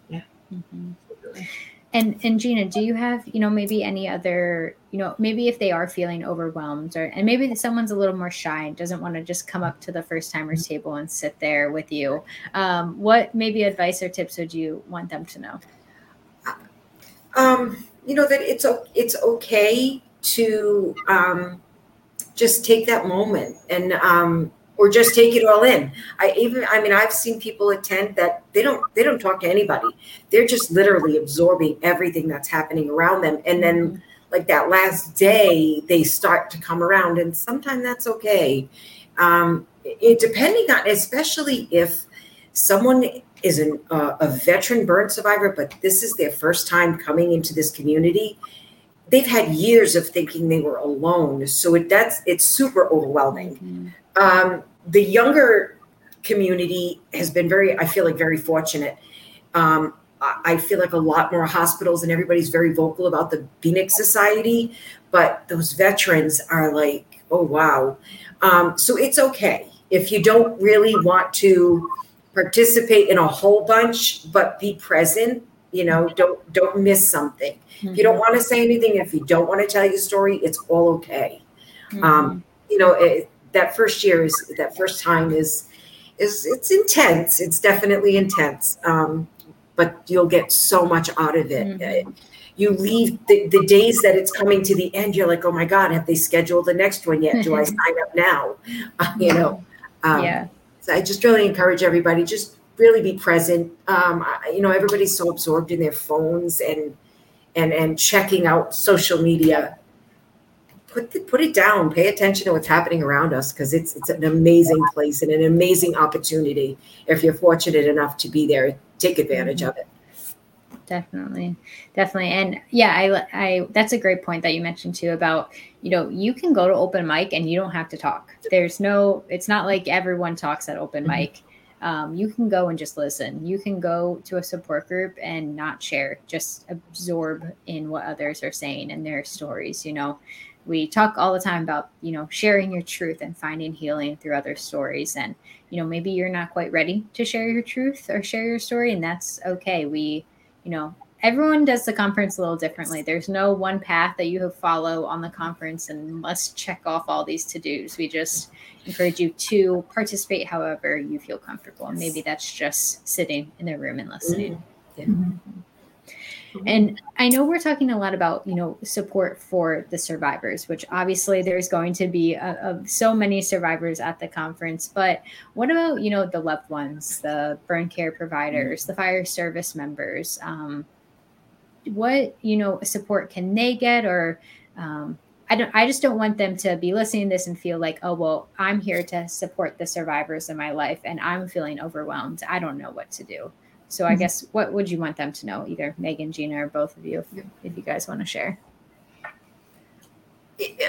Speaker 4: yeah
Speaker 2: mm-hmm. And and Gina, do you have you know maybe any other you know maybe if they are feeling overwhelmed or and maybe someone's a little more shy and doesn't want to just come up to the first timers mm-hmm. table and sit there with you, um, what maybe advice or tips would you want them to know?
Speaker 3: Um, you know that it's it's okay to um, just take that moment and um, or just take it all in. I even I mean I've seen people attend that they don't they don't talk to anybody. They're just literally absorbing everything that's happening around them and then like that last day they start to come around and sometimes that's okay. Um it depending on especially if someone is an, uh, a veteran burn survivor but this is their first time coming into this community they've had years of thinking they were alone so it that's it's super overwhelming mm-hmm. um, the younger community has been very, I feel like, very fortunate. Um, I feel like a lot more hospitals and everybody's very vocal about the Phoenix Society, but those veterans are like, oh, wow. Um, so it's okay if you don't really want to participate in a whole bunch, but be present. You know, don't don't miss something. Mm-hmm. If you don't mm-hmm. want to say anything, if you don't want to tell your story, it's all okay. Mm-hmm. Um, you know, it, that first year is that first time is is it's intense. It's definitely intense, um, but you'll get so much out of it. Mm-hmm. You leave the, the days that it's coming to the end. You're like, oh my god, have they scheduled the next one yet? Do I sign up now? Uh, you know.
Speaker 2: Um, yeah.
Speaker 3: So I just really encourage everybody just really be present. Um, I, you know, everybody's so absorbed in their phones and and and checking out social media put the, put it down. Pay attention to what's happening around us because it's it's an amazing place and an amazing opportunity. If you're fortunate enough to be there, take advantage of it.
Speaker 2: Definitely, definitely, and yeah, I I that's a great point that you mentioned too about you know you can go to open mic and you don't have to talk. There's no, it's not like everyone talks at open mm-hmm. mic. Um, you can go and just listen. You can go to a support group and not share, just absorb in what others are saying and their stories. You know, we talk all the time about you know sharing your truth and finding healing through other stories. And you know maybe you're not quite ready to share your truth or share your story and that's okay. We you know everyone does the conference a little differently. There's no one path that you have follow on the conference and must check off all these to-dos. We just encourage you to participate however you feel comfortable. And maybe that's just sitting in the room and listening. Mm-hmm. yeah. mm-hmm. Mm-hmm. And I know we're talking a lot about, you know, support for the survivors, which obviously there's going to be a, a, so many survivors at the conference. But what about, you know, the loved ones, the burn care providers, the fire service members? Um, what, you know, support can they get or, um, I don't I just don't want them to be listening to this and feel like, oh well, I'm here to support the survivors in my life and I'm feeling overwhelmed. I don't know what to do. So I mm-hmm. guess what would you want them to know, either Megan, Gina, or both of you, if, if you guys want to share?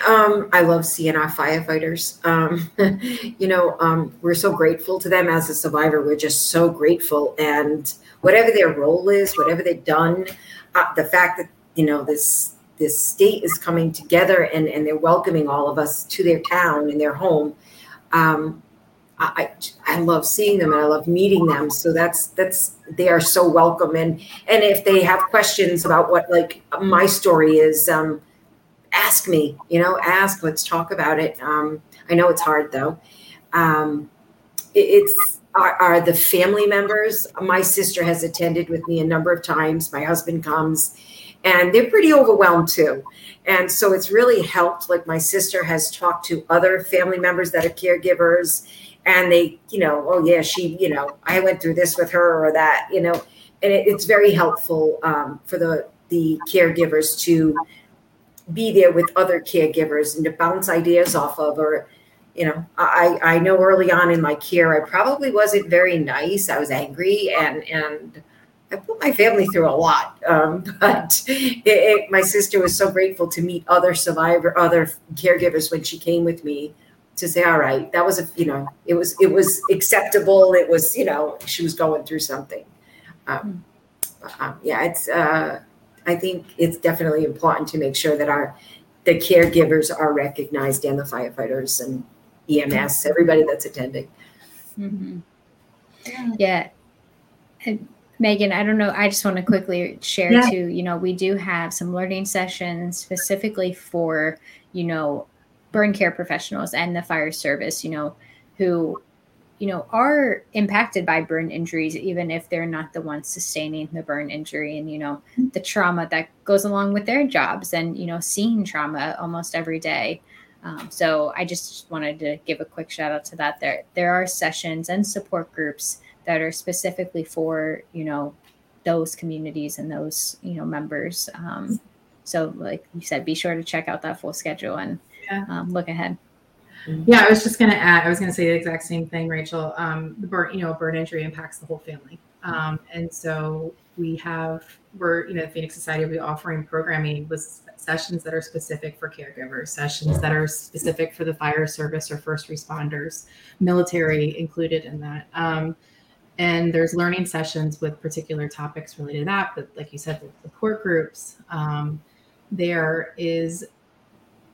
Speaker 3: Um, I love seeing our firefighters. Um, you know, um, we're so grateful to them as a survivor. We're just so grateful, and whatever their role is, whatever they've done, uh, the fact that you know this this state is coming together and and they're welcoming all of us to their town and their home. Um, I, I love seeing them and I love meeting them. So that's that's they are so welcome. And and if they have questions about what like my story is, um, ask me. You know, ask. Let's talk about it. Um, I know it's hard though. Um, it, it's are, are the family members. My sister has attended with me a number of times. My husband comes, and they're pretty overwhelmed too. And so it's really helped. Like my sister has talked to other family members that are caregivers and they, you know, oh yeah, she, you know, I went through this with her or that, you know, and it, it's very helpful um, for the the caregivers to be there with other caregivers and to bounce ideas off of or you know i i know early on in my care i probably wasn't very nice. I was angry and and i put my family through a lot um, but it, it, my sister was so grateful to meet other survivor other caregivers when she came with me to say, all right, that was a, you know, it was, it was acceptable. It was, you know, she was going through something. Um, um, yeah, it's, uh, I think it's definitely important to make sure that our, the caregivers are recognized and the firefighters and EMS, everybody that's attending.
Speaker 2: Mm-hmm. Yeah. And Megan, I don't know. I just want to quickly share yeah. too. You know, we do have some learning sessions specifically for, you know, burn care professionals and the fire service, you know, who, you know, are impacted by burn injuries, even if they're not the ones sustaining the burn injury and, you know, the trauma that goes along with their jobs and, you know, seeing trauma almost every day. Um, so I just wanted to give a quick shout out to that. There, there are sessions and support groups that are specifically for, you know, those communities and those, you know, members. Um, so like you said, be sure to check out that full schedule and yeah. um, look ahead.
Speaker 4: Yeah, I was just going to add. I was going to say the exact same thing, Rachel. Um, the burn, you know, a burn injury impacts the whole family, um, and so we have we're you know the Phoenix Society will be offering programming with sessions that are specific for caregivers, sessions that are specific for the fire service or first responders, military included in that. Um, and there's learning sessions with particular topics related to that, but like you said, the support groups. Um, there is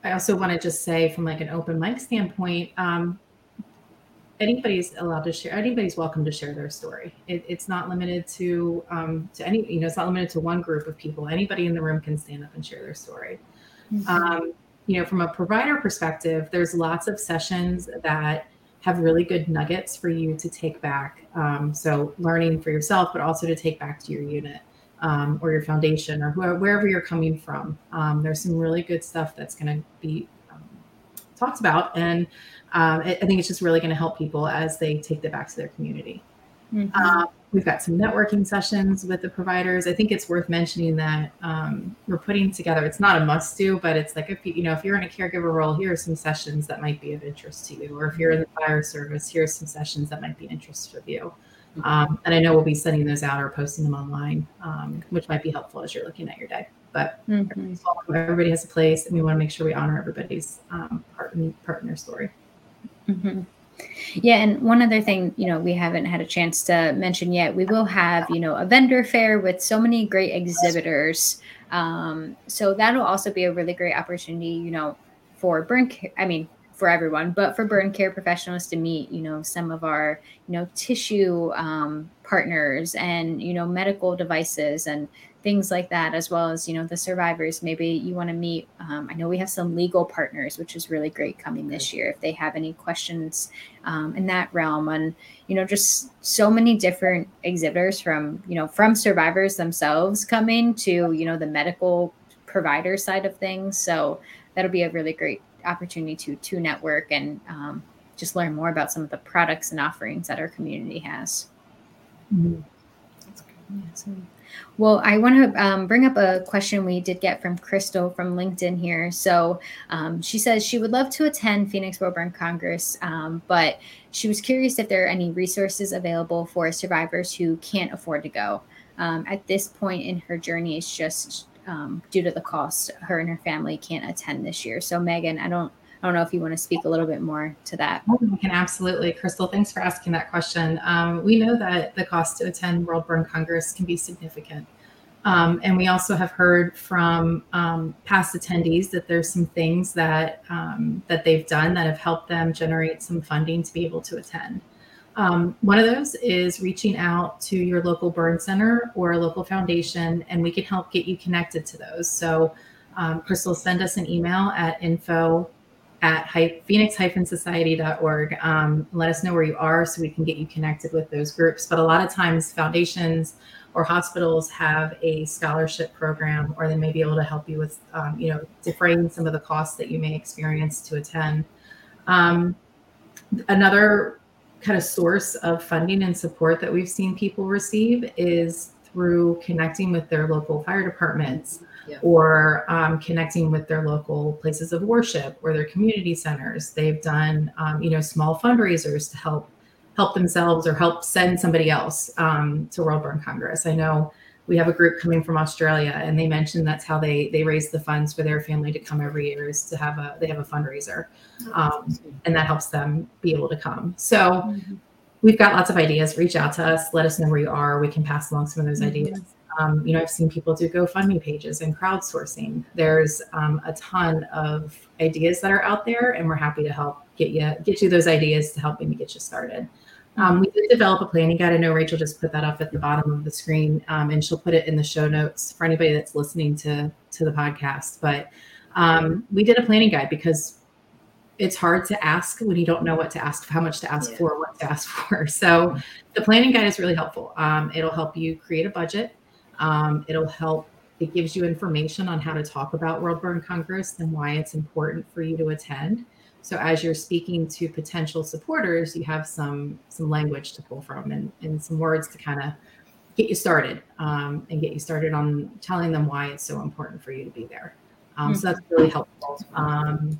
Speaker 4: I also want to just say from like an open mic standpoint, um, anybody's allowed to share. Anybody's welcome to share their story. It, it's not limited to um, to any. You know, it's not limited to one group of people. Anybody in the room can stand up and share their story. Mm-hmm. Um, you know, from a provider perspective, there's lots of sessions that have really good nuggets for you to take back. Um, so learning for yourself, but also to take back to your unit um, or your foundation or whoever, wherever you're coming from. Um, there's some really good stuff that's going to be um, talked about. And um, I think it's just really going to help people as they take that back to their community. Mm-hmm. Uh, we've got some networking sessions with the providers. I think it's worth mentioning that um, we're putting together. It's not a must do, but it's like if you, you know if you're in a caregiver role, here are some sessions that might be of interest to you. Or if you're in the fire service, here are some sessions that might be interest of you. Um, and I know we'll be sending those out or posting them online, um, which might be helpful as you're looking at your day. But mm-hmm. everybody has a place, and we want to make sure we honor everybody's um, part, in, part in their story.
Speaker 2: Mm-hmm. Yeah, and one other thing, you know, we haven't had a chance to mention yet, we will have, you know, a vendor fair with so many great exhibitors. Um, so that'll also be a really great opportunity, you know, for burn. I mean, for everyone, but for burn care professionals to meet, you know, some of our, you know, tissue um, partners and, you know, medical devices and things like that, as well as, you know, the survivors. Maybe you want to meet, um, I know we have some legal partners, which is really great coming this year. If they have any questions um, in that realm and, you know, just so many different exhibitors from, you know, from survivors themselves coming to, you know, the medical provider side of things. So that'll be a really great opportunity to to network and um, just learn more about some of the products and offerings that our community has. Mm-hmm. Awesome. Well, I want to um, bring up a question we did get from Crystal from LinkedIn here. So um, she says she would love to attend Phoenix World Burn Congress, um, but she was curious if there are any resources available for survivors who can't afford to go. Um, at this point in her journey, it's just um, due to the cost, her and her family can't attend this year. So, Megan, I don't I don't know if you want to speak a little bit more to that.
Speaker 4: Oh, I can absolutely. Crystal, thanks for asking that question. Um, we know that the cost to attend World Burn Congress can be significant. Um, and we also have heard from um, past attendees that there's some things that um, that they've done that have helped them generate some funding to be able to attend. Um, one of those is reaching out to your local burn center or a local foundation, and we can help get you connected to those. So, um, Crystal, send us an email at info at phoenix-society.org. Um, let us know where you are so we can get you connected with those groups. But a lot of times, foundations or hospitals have a scholarship program, or they may be able to help you with, um, you know, defraying some of the costs that you may experience to attend. Um, another kind of source of funding and support that we've seen people receive is through connecting with their local fire departments yeah. or um, connecting with their local places of worship or their community centers. They've done, um, you know, small fundraisers to help help themselves or help send somebody else um, to World Burn Congress. I know we have a group coming from Australia, and they mentioned that's how they they raise the funds for their family to come every year is to have a they have a fundraiser, oh, um, and that helps them be able to come. So. Mm-hmm. We've got lots of ideas. Reach out to us. Let us know where you are. We can pass along some of those mm-hmm. ideas. Um, you know, I've seen people do GoFundMe pages and crowdsourcing. There's um, a ton of ideas that are out there, and we're happy to help get you get you those ideas to help maybe get you started. Um, we did develop a planning guide. I know Rachel just put that up at the bottom of the screen, um, and she'll put it in the show notes for anybody that's listening to to the podcast. But um, we did a planning guide because it's hard to ask when you don't know what to ask, how much to ask yeah. for, what to ask for. So the planning guide is really helpful. Um, it'll help you create a budget. Um, it'll help. It gives you information on how to talk about World Burn Congress and why it's important for you to attend. So as you're speaking to potential supporters, you have some some language to pull from and, and some words to kind of get you started um, and get you started on telling them why it's so important for you to be there. Um, mm-hmm. So that's really helpful. Um,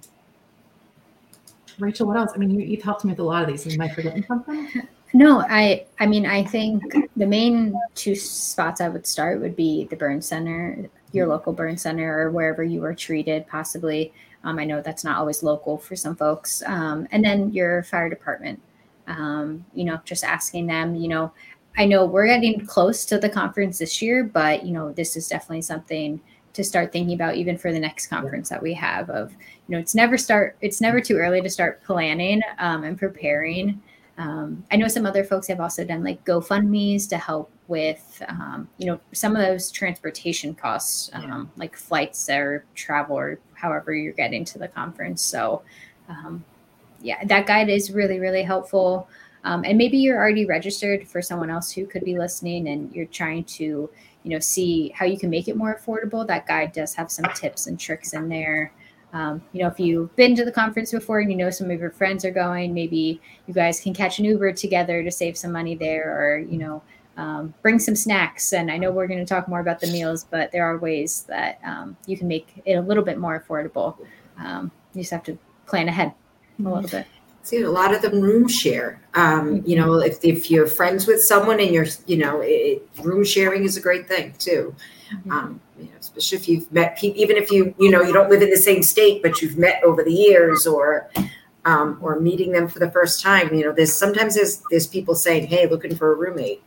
Speaker 4: Rachel, what else? I mean, you, have helped me with a lot of these. Am I forgetting something?
Speaker 2: No, I I mean I think the main two spots I would start would be the burn center, your mm-hmm. local burn center, or wherever you were treated, possibly um, I know that's not always local for some folks. Um, and then your fire department, um, you know, just asking them, you know, I know we're getting close to the conference this year, but, you know, this is definitely something to start thinking about even for the next conference that we have of, you know, it's never start, it's never too early to start planning um, and preparing. Um, I know some other folks have also done like GoFundMe's to help with, um, you know, some of those transportation costs, um, yeah. like flights or travel or however you're getting to the conference. So, um, yeah, that guide is really, really helpful. Um, and maybe you're already registered for someone else who could be listening and you're trying to, you know, see how you can make it more affordable. That guide does have some tips and tricks in there. Um, you know, if you've been to the conference before and you know some of your friends are going, maybe you guys can catch an Uber together to save some money there, or you know, um, bring some snacks. And I know we're going to talk more about the meals, but there are ways that um, you can make it a little bit more affordable. Um, you just have to plan ahead a little bit.
Speaker 3: See, a lot of them room share. Um, you know, if, if you're friends with someone and you're, you know, it, room sharing is a great thing too. Mm-hmm. Um, you know, especially if you've met people, even if you, you know, you don't live in the same state, but you've met over the years or, um, or meeting them for the first time. You know, there's sometimes there's there's people saying, "Hey, looking for a roommate."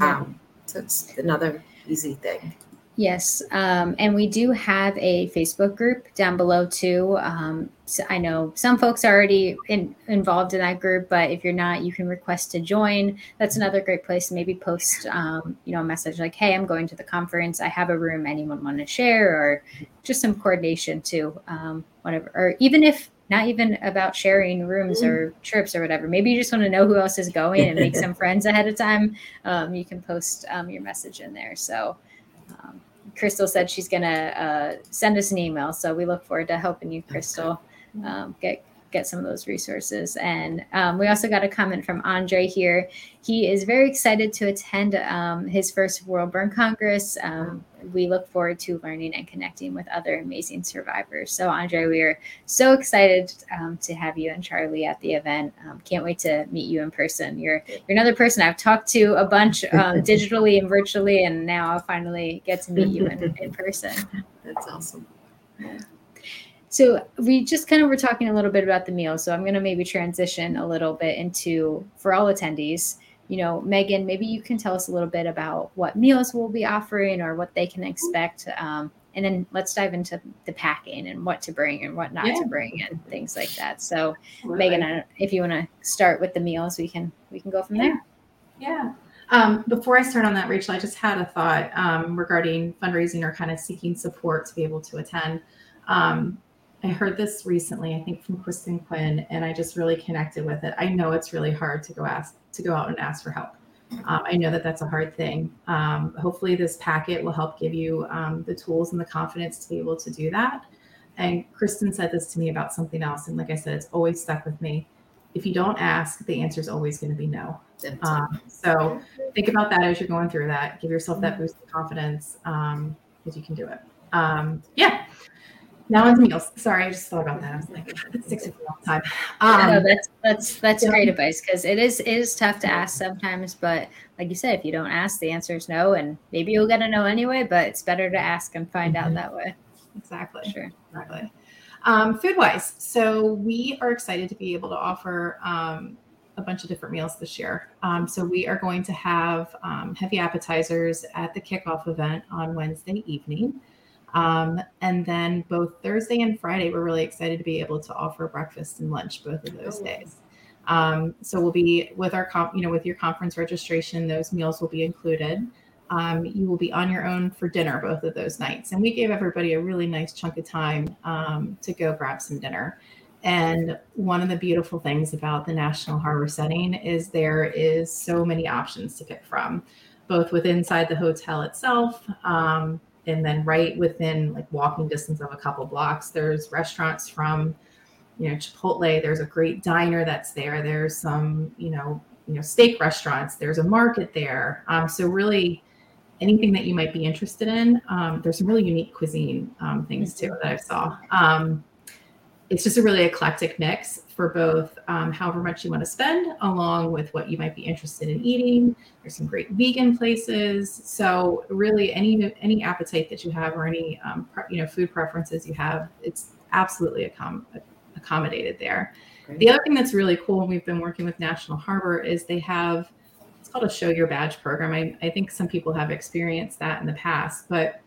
Speaker 3: Um, so it's another easy thing.
Speaker 2: Yes. Um, and we do have a Facebook group down below too. Um, so I know some folks are already in, involved in that group, but if you're not, you can request to join. That's another great place to maybe post, um, you know, a message like, Hey, I'm going to the conference. I have a room. Anyone want to share or just some coordination too. Um, whatever. Or even if not even about sharing rooms or mm. trips or whatever. Maybe you just want to know who else is going and make some friends ahead of time. Um, you can post um, your message in there. So, um, Crystal said she's going to uh, send us an email. So, we look forward to helping you, Crystal, um, get get some of those resources. And um, we also got a comment from Andre here. He is very excited to attend um, his first World Burn Congress. Um, we look forward to learning and connecting with other amazing survivors. So, Andre, we are so excited um, to have you and Charlie at the event. Um, can't wait to meet you in person. You're you're another person I've talked to a bunch um, digitally and virtually, and now I'll finally get to meet you in, in person.
Speaker 3: That's awesome.
Speaker 2: So we just kind of were talking a little bit about the meal. So I'm going to maybe transition a little bit into for all attendees. You know, Megan, maybe you can tell us a little bit about what meals we'll be offering or what they can expect. Um, and then let's dive into the packing and what to bring and what not
Speaker 4: Yeah.
Speaker 2: to bring and things like that. So,
Speaker 4: Absolutely.
Speaker 2: Megan, if you want to start with the meals, we can we can go from there.
Speaker 4: Yeah. Um, before I start on that, Rachel, I just had a thought um, regarding fundraising or kind of seeking support to be able to attend. Um, I heard this recently, I think from Kristen Quinn, and I just really connected with it. I know it's really hard to go ask to go out and ask for help. Um, I know that that's a hard thing. Um, hopefully, this packet will help give you um, the tools and the confidence to be able to do that. And Kristen said this to me about something else, and like I said, it's always stuck with me. If you don't ask, the answer is always going to be no. Um, so think about that as you're going through that. Give yourself that boost of confidence um, because you can do it. Um, yeah. Now to meals. Sorry, I just thought about that. I was like, six sticks with me all the time.
Speaker 2: no,
Speaker 4: Um,
Speaker 2: that's that's that's
Speaker 4: yeah.
Speaker 2: great advice because it is it is tough to ask sometimes, but like you said, if you don't ask, the answer is no, and maybe you'll get a no anyway. But it's better to ask and find out
Speaker 4: Mhm.
Speaker 2: that way.
Speaker 4: exactly.
Speaker 2: Sure.
Speaker 4: Exactly. Um, food wise, so we are excited to be able to offer um, a bunch of different meals this year. Um, so we are going to have um, heavy appetizers at the kickoff event on Wednesday evening. Um, and then both Thursday and Friday, we're really excited to be able to offer breakfast and lunch both of those
Speaker 3: Oh.
Speaker 4: days. Um, so we'll be with our comp, you know, with your conference registration, those meals will be included. Um, you will be on your own for dinner both of those nights. And we gave everybody a really nice chunk of time um, to go grab some dinner. And one of the beautiful things about the National Harbor setting is there is so many options to pick from, both with inside the hotel itself, um, and then right within like walking distance of a couple blocks. There's restaurants from, you know, Chipotle. There's a great diner that's there. There's some, you know, you know, steak restaurants. There's a market there. Um, so really, anything that you might be interested in. Um, there's some really unique cuisine um, things too that I saw. Um, it's just a really eclectic mix for both um, however much you want to spend, along with what you might be interested in eating. There's some great vegan places. So really, any any appetite that you have or any um, pre- you know food preferences you have, it's absolutely accom- accommodated there.
Speaker 3: Great.
Speaker 4: The other thing that's really cool, and we've been working with National Harbor, is they have it's called a show your badge program. I, I think some people have experienced that in the past, but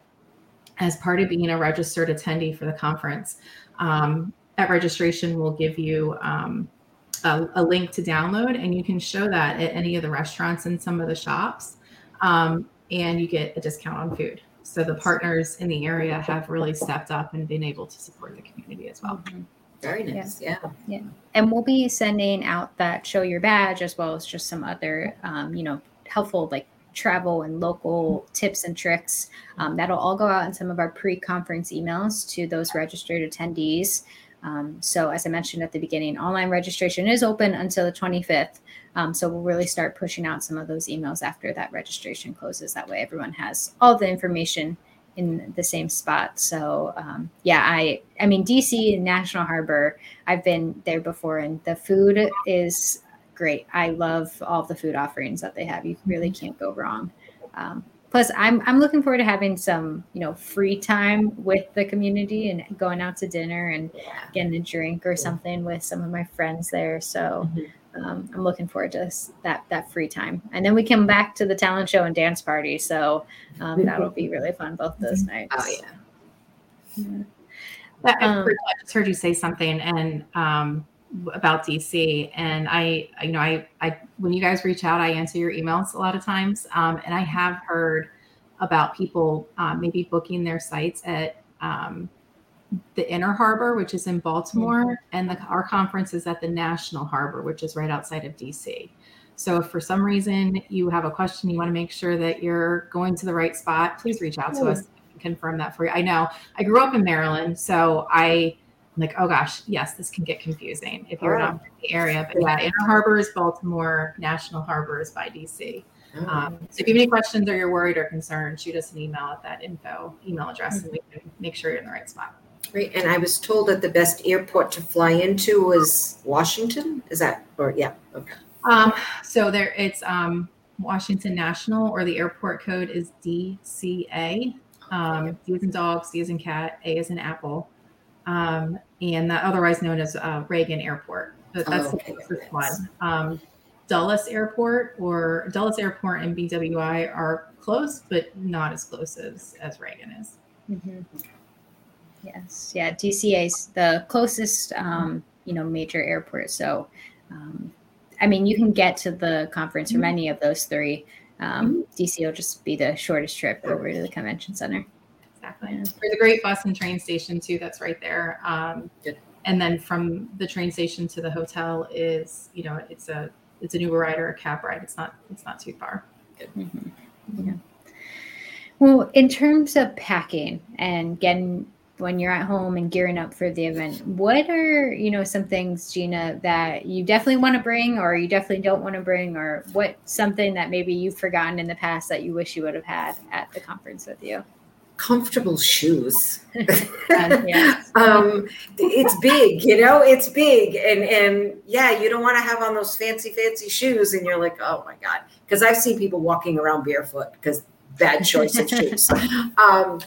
Speaker 4: as part of being a registered attendee for the conference, um, at registration, we'll give you um, a, a link to download, and you can show that at any of the restaurants and some of the shops, um, and you get a discount on food. So the partners in the area have really stepped up and been able to support the community as well.
Speaker 3: Very nice. Yeah. Yeah.
Speaker 2: And we'll be sending out that show your badge as well as just some other, um, you know, helpful like travel and local tips and tricks. Um, that'll all go out in some of our pre-conference emails to those registered attendees. Um, so as I mentioned at the beginning, online registration is open until the 25th. Um, so we'll really start pushing out some of those emails after that registration closes. That way everyone has all the information in the same spot. So um, yeah, I I mean DC and National Harbor, I've been there before, and the food is great. I love all the food offerings that they have. You really can't go wrong. Plus, I'm I'm looking forward to having some you know free time with the community and going out to dinner and getting a drink or something with some of my friends there. So. Um, I'm looking forward to that that free time, and then we come back to the talent show and dance party. So um, that'll be really fun both those nights.
Speaker 3: Oh yeah.
Speaker 2: Yeah.
Speaker 4: But I
Speaker 2: Um,
Speaker 4: I just heard you say something and um, about DC, and I, you know, I, I, when you guys reach out, I answer your emails a lot of times, um, and I have heard about people uh, maybe booking their sites at um, the Inner Harbor, which is in Baltimore, and the, our conference is at the National Harbor, which is right outside of DC. So if for some reason you have a question, you want to make sure that you're going to the right spot, please reach out to
Speaker 3: Hmm.
Speaker 4: us and confirm that for you. I know I grew up in Maryland, so I like, oh gosh, yes, this can get confusing if you're not in the area. But yeah, Inner Harbor is Baltimore, National Harbor is by DC. Um, so if you have any questions or you're worried or concerned, shoot us an email at that info email address and we can make sure you're in the right spot.
Speaker 3: Great. And I was told that the best airport to fly into was Washington. Is that or yeah? Okay.
Speaker 4: Um, so there it's um, Washington National or the airport code is DCA. Um, D is in dog, C is in cat, A is in apple. Um, and that otherwise known as uh, Reagan Airport. But that's
Speaker 3: Oh, okay.
Speaker 4: the closest one. Um, Dulles Airport or Dulles Airport and BWI are close, but not as close as, as Reagan is.
Speaker 2: Mm-hmm. Yes, yeah. DCA is the closest, um, you know, major airport. So, um, I mean, you can get to the conference from any of those three. Um, DC will just be the shortest trip over to the convention center.
Speaker 4: Exactly. There's a great bus and train station too. That's right there. Um, and then from the train station to the hotel is, you know, it's a it's an Uber ride or a cab ride. It's not it's not too far.
Speaker 2: Mm-hmm. Yeah. Well, in terms of packing and getting when you're at home and gearing up for the event, what are you know some things, Gina, that you definitely want to bring, or you definitely don't want to bring, or what something that maybe you've forgotten in the past that you wish you would have had at the conference with you?
Speaker 3: Comfortable shoes. um, it's big, you know, it's big, and and yeah, you don't want to have on those fancy fancy shoes, and you're like, oh my god, because I've seen people walking around barefoot because bad choice of shoes. Um,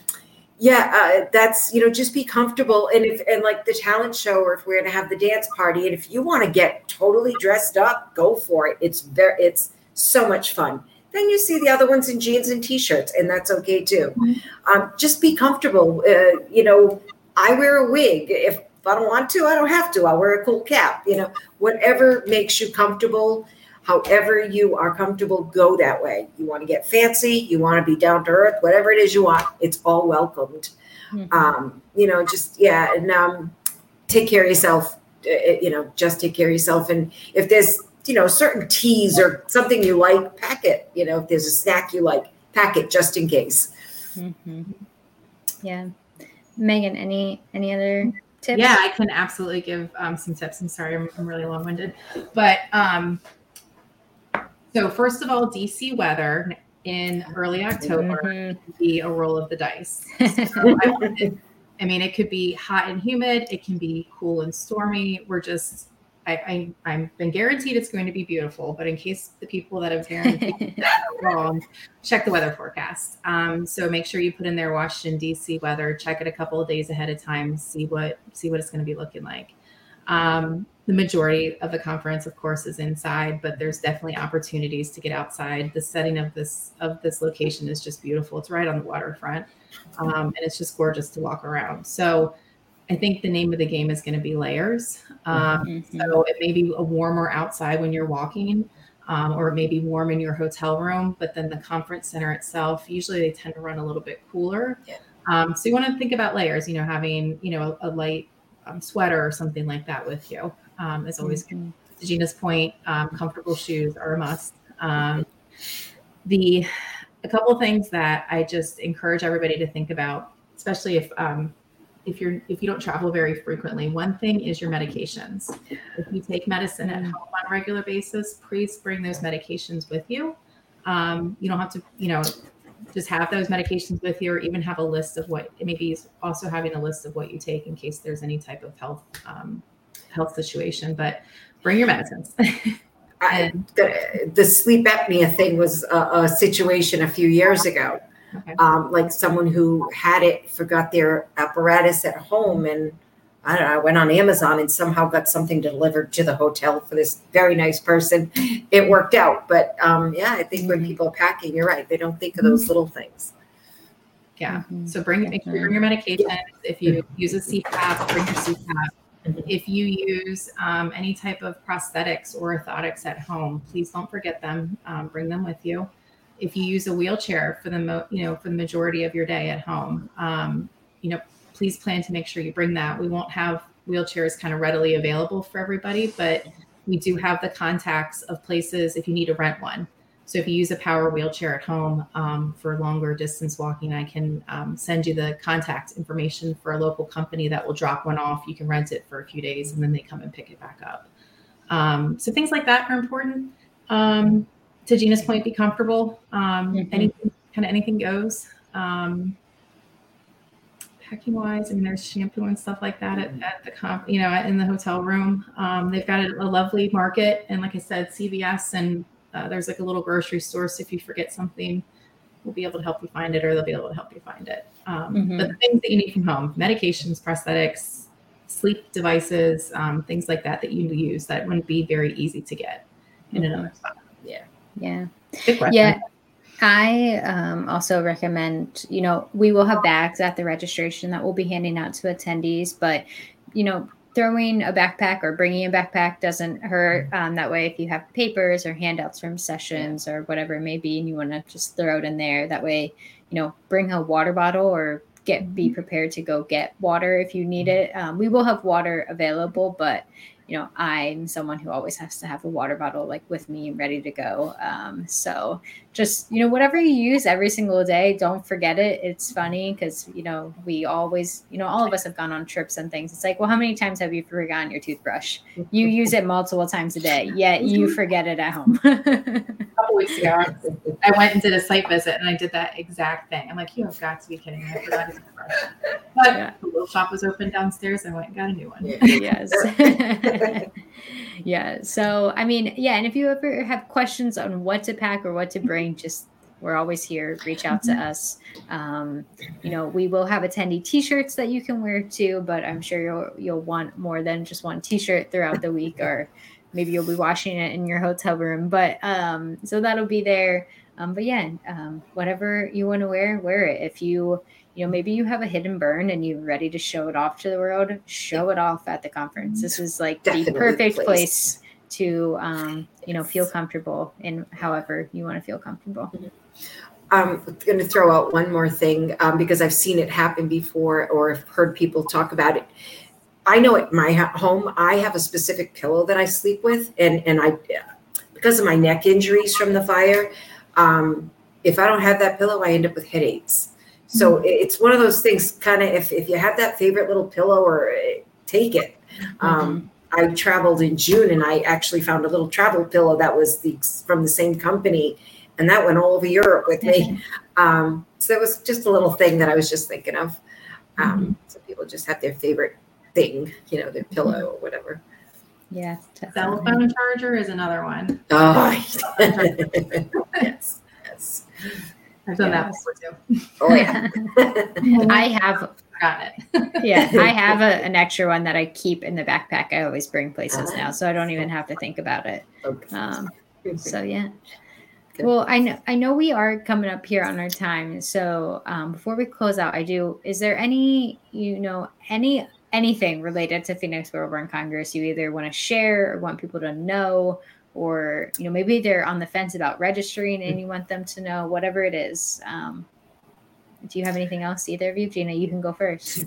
Speaker 3: yeah, uh, that's you know just be comfortable, and if and like the talent show, or if we're gonna have the dance party, and if you want to get totally dressed up, go for it. It's very it's so much fun. Then you see the other ones in jeans and t-shirts, and that's okay too. Mm-hmm. Um, just be comfortable. Uh, you know, I wear a wig. If I don't want to, I don't have to. I'll wear a cool cap. You know, whatever makes you comfortable however you are comfortable, go that way. You want to get fancy, you want to be down to earth, whatever it is you want, it's all welcomed. Mm-hmm. Um, you know, just yeah, and um, take care of yourself. Uh, you know, just take care of yourself. And if there's you know certain teas or something you like, pack it. You know, if there's a snack you like, pack it just in case.
Speaker 2: Mm-hmm. Yeah, Megan, any any other tips?
Speaker 4: Yeah, I can absolutely give um, some tips. I'm sorry, I'm, I'm really long winded, but um, so first of all, DC weather in early October mm-hmm. be a roll of the dice. So I, I, mean, it could be hot and humid. It can be cool and stormy. We're just, I, I, have been guaranteed it's going to be beautiful, but in case the people that have guaranteed that are wrong, check the weather forecast. Um, so make sure you put in there Washington DC weather. Check it a couple of days ahead of time. See what see what it's going to be looking like. Um, the majority of the conference, of course, is inside, but there's definitely opportunities to get outside. The setting of this of this location is just beautiful. It's right on the waterfront, um, and it's just gorgeous to walk around. So. I think the name of the game is going to be layers. Um, mm-hmm. So it may be a warmer outside when you're walking, um, or it may be warm in your hotel room, but then the conference center itself, usually they tend to run a little bit cooler. Yeah. Um, so you want to think about layers, you know, having, you know, a, a light um, sweater or something like that with you um, is always mm-hmm. To Gina's point, um, comfortable shoes are a must. Um, the a couple things that I just encourage everybody to think about, especially if um, if you're if you don't travel very frequently. One thing is your medications. If you take medicine at home on a regular basis, please bring those medications with you. Um, you don't have to, you know, just have those medications with you or even have a list of what maybe also having a list of what you take in case there's any type of health um, health situation but bring your medicines
Speaker 3: I, the, the, sleep apnea thing was a, a, situation a few years ago okay. um, like someone who had it forgot their apparatus at home and I don't know, I went on Amazon and somehow got something delivered to the hotel for this very nice person. It worked out. But um, yeah, I think mm-hmm. when people are packing, you're right. They don't think of those little things.
Speaker 4: Yeah. Mm-hmm. So bring, make sure you bring your medication. If you use a CPAP, bring your CPAP. Mm-hmm. If you use um, any type of prosthetics or orthotics at home, please don't forget them. Um, bring them with you. If you use a wheelchair for the mo- you know for the majority of your day at home, um, you know please plan to make sure you bring that. We won't have wheelchairs kind of readily available for everybody, but we do have the contacts of places if you need to rent one. So if you use a power wheelchair at home um, for longer distance walking, I can um, send you the contact information for a local company that will drop one off. You can rent it for a few days and then they come and pick it back up. Um, so things like that are important. To Gina's point, be comfortable. Um, mm-hmm. Anything, kind of anything goes. Um, packing wise, I mean, there's shampoo and stuff like that at, at the comp, you know, in the hotel room. Um, they've got a, a, lovely market, and like I said, CVS, and uh, there's like a little grocery store. So if you forget something, we'll be able to help you find it, or they'll be able to help you find it. Um, mm-hmm. But the things that you need from home: medications, prosthetics, sleep devices, um, things like that that you use that wouldn't be very easy to get in mm-hmm. another spot.
Speaker 2: Yeah. Yeah. I um, also recommend, you know, we will have bags at the registration that we'll be handing out to attendees, but, you know, throwing a backpack or bringing a backpack doesn't hurt. Um, that way, if you have papers or handouts from sessions or whatever it may be, and you want to just throw it in there, that way, you know, bring a water bottle or get be prepared to go get water if you need it. Um, we will have water available, but you know, I'm someone who always has to have a water bottle like with me and ready to go. Um, so just, you know, whatever you use every single day, don't forget it. It's funny because, you know, we always, you know, all of us have gone on trips and things. It's like, well, how many times have you forgotten your toothbrush? You use it multiple times a day, yet you mm-hmm. forget it at home.
Speaker 4: a couple weeks ago, I went and did a site visit and I did that exact thing. I'm like, you have got to be kidding me. I forgot his toothbrush. But yeah. the little shop was open downstairs. I went and got a new one.
Speaker 2: yes. yeah. So, I mean, yeah. And if you ever have questions on what to pack or what to bring, just we're always here. Reach out to mm-hmm. us. Um, you know, we will have attendee T-shirts that you can wear too, but I'm sure you'll you'll want more than just one T-shirt throughout the week, or maybe you'll be washing it in your hotel room. But um, so that'll be there. Um, but yeah, um, whatever you want to wear, wear it. If you you know maybe you have a hidden burn and you're ready to show it off to the world show it off at the conference this is like Definitely the perfect place, place to um, you know feel comfortable in however you want to feel comfortable mm-hmm.
Speaker 3: I'm going to throw out one more thing um, because I've seen it happen before or have heard people talk about it. I know at my home, I have a specific pillow that I sleep with, and and I, because of my neck injuries from the fire, um, if I don't have that pillow, I end up with headaches. So mm-hmm. it's one of those things, kind of, if, if you have that favorite little pillow or uh, take it. Mm-hmm. Um, I traveled in June and I actually found a little travel pillow that was the, from the same company. And that went all over Europe with me. Mm-hmm. Um, so it was just a little thing that I was just thinking of. Um, mm-hmm. Some people just have their favorite thing, you know, their pillow or whatever.
Speaker 2: Yeah.
Speaker 4: Cell phone charger is another one.
Speaker 3: Oh, yes. Yes.
Speaker 4: I've done that before too.
Speaker 3: Oh yeah.
Speaker 2: I have
Speaker 4: got it.
Speaker 2: yeah, I have a, an extra one that I keep in the backpack. I always bring places now, so I don't even have to think about it. Okay. Um, so yeah. Well, I know I know we are coming up here on our time. So um, before we close out, I do. Is there any you know any anything related to Phoenix World Burn Congress you either want to share or want people to know or you know maybe they're on the fence about registering and you want them to know whatever it is um, do you have anything else either of you? Gina you can go first.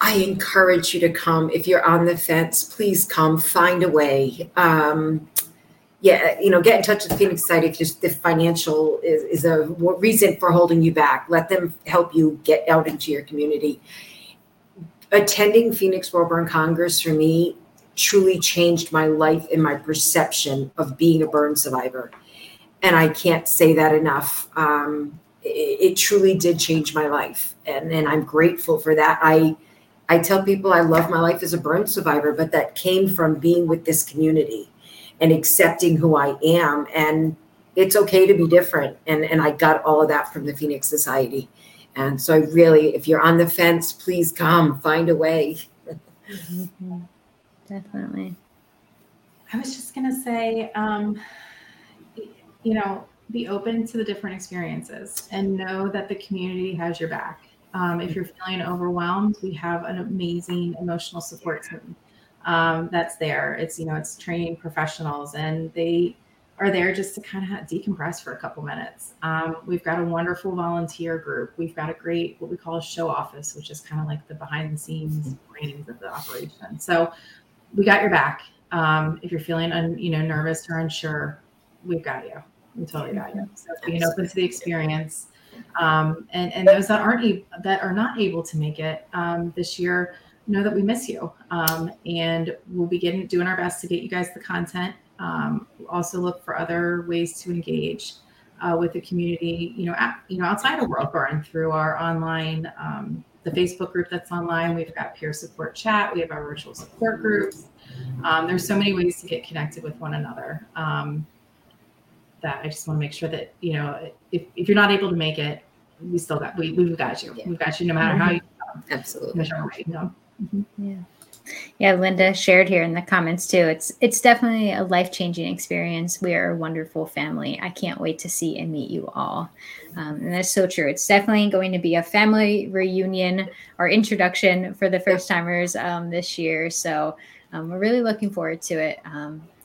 Speaker 3: I encourage you to come. If you're on the fence please come. Find a way. Um, yeah you know get in touch with phoenix society if just the financial is, is a reason for holding you back. Let them help you get out into your community. Attending phoenix world burn congress for me truly changed my life and my perception of being a burn survivor. And I can't say that enough. Um, it, it, truly did change my life, and, and I'm grateful for that. I I tell people I love my life as a burn survivor, but that came from being with this community and accepting who I am. And it's okay to be different. And, and I got all of that from the Phoenix Society. And so I really, if you're on the fence, please come, find a way.
Speaker 2: mm-hmm definitely.
Speaker 4: I was just going to say, um, you know, be open to the different experiences and know that the community has your back. Um, if you're feeling overwhelmed, we have an amazing emotional support team um, that's there. It's, you know, it's trained professionals and they are there just to kind of decompress for a couple minutes. Um, we've got a wonderful volunteer group. We've got a great, what we call a show office, which is kind of like the behind the scenes brains of the operation. So we got your back. Um, if you're feeling un, you know nervous or unsure, we've got you. We totally got you. So being open to the experience, um, and and those that aren't that are not able to make it um, this year, know that we miss you, um, and we'll be getting doing our best to get you guys the content. Um, also look for other ways to engage uh, with the community. You know, at, you know outside of World Burn through our online um, the Facebook group that's online. We've got peer support chat. We have our virtual support groups. Um, there's so many ways to get connected with one another. Um, that I just want to make sure that you know if, if you're not able to make it, we still got we we've got you. Yeah. We've got you no matter how you.
Speaker 3: Absolutely. No
Speaker 2: matter you go. Mm-hmm. Yeah. Yeah, Linda shared here in the comments too. It's it's definitely a life changing experience. We are a wonderful family. I can't wait to see and meet you all. Um, and that's so true. It's definitely going to be a family reunion or introduction for the first timers um, this year. So um, we're really looking forward to it.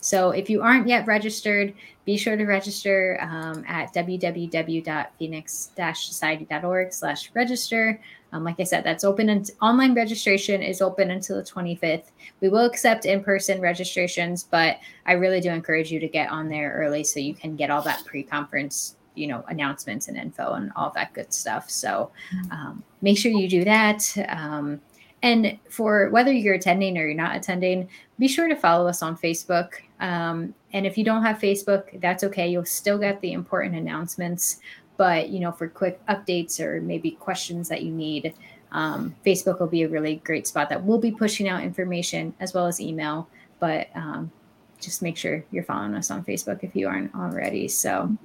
Speaker 2: So if you aren't yet registered, be sure to register um, at www.phoenix-society.org slash register. Um, like I said, that's open and online registration is open until the 25th. We will accept in-person registrations, but I really do encourage you to get on there early so you can get all that pre-conference you know announcements and info and all that good stuff so um, make sure you do that um, and for whether you're attending or you're not attending, be sure to follow us on Facebook. Um, and if you don't have Facebook, that's okay. You'll still get the important announcements. But you know, for quick updates or maybe questions that you need, um, Facebook will be a really great spot that we'll be pushing out information as well as email. But um, just make sure you're following us on Facebook if you aren't already. So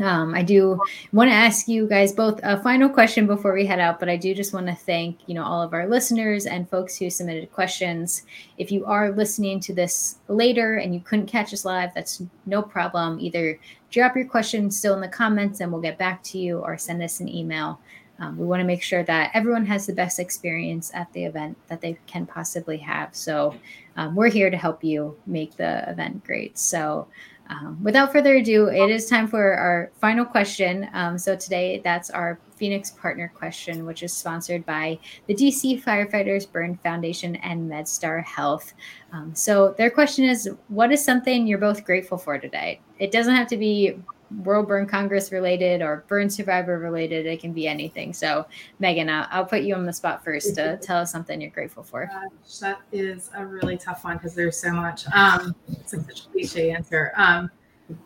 Speaker 2: um, I do want to ask you guys both a final question before we head out, but I do just want to thank you know all of our listeners and folks who submitted questions. If you are listening to this later and you couldn't catch us live, that's no problem. Either drop your question still in the comments and we'll get back to you, or send us an email. Um, we want to make sure that everyone has the best experience at the event that they can possibly have. So um, we're here to help you make the event great. So. Um, without further ado, it is time for our final question. Um, so today, that's our Phoenix partner question, which is sponsored by the DC Firefighters Burn Foundation and MedStar Health. Um, so their question is, what is something you're both grateful for today? It doesn't have to be World Burn Congress related or burn survivor related. It can be anything. So, Megan, I'll, I'll put you on the spot first to tell us something you're grateful for.
Speaker 4: Gosh, that is a really tough one because there's so much. Um, it's like such a cliche answer. Um,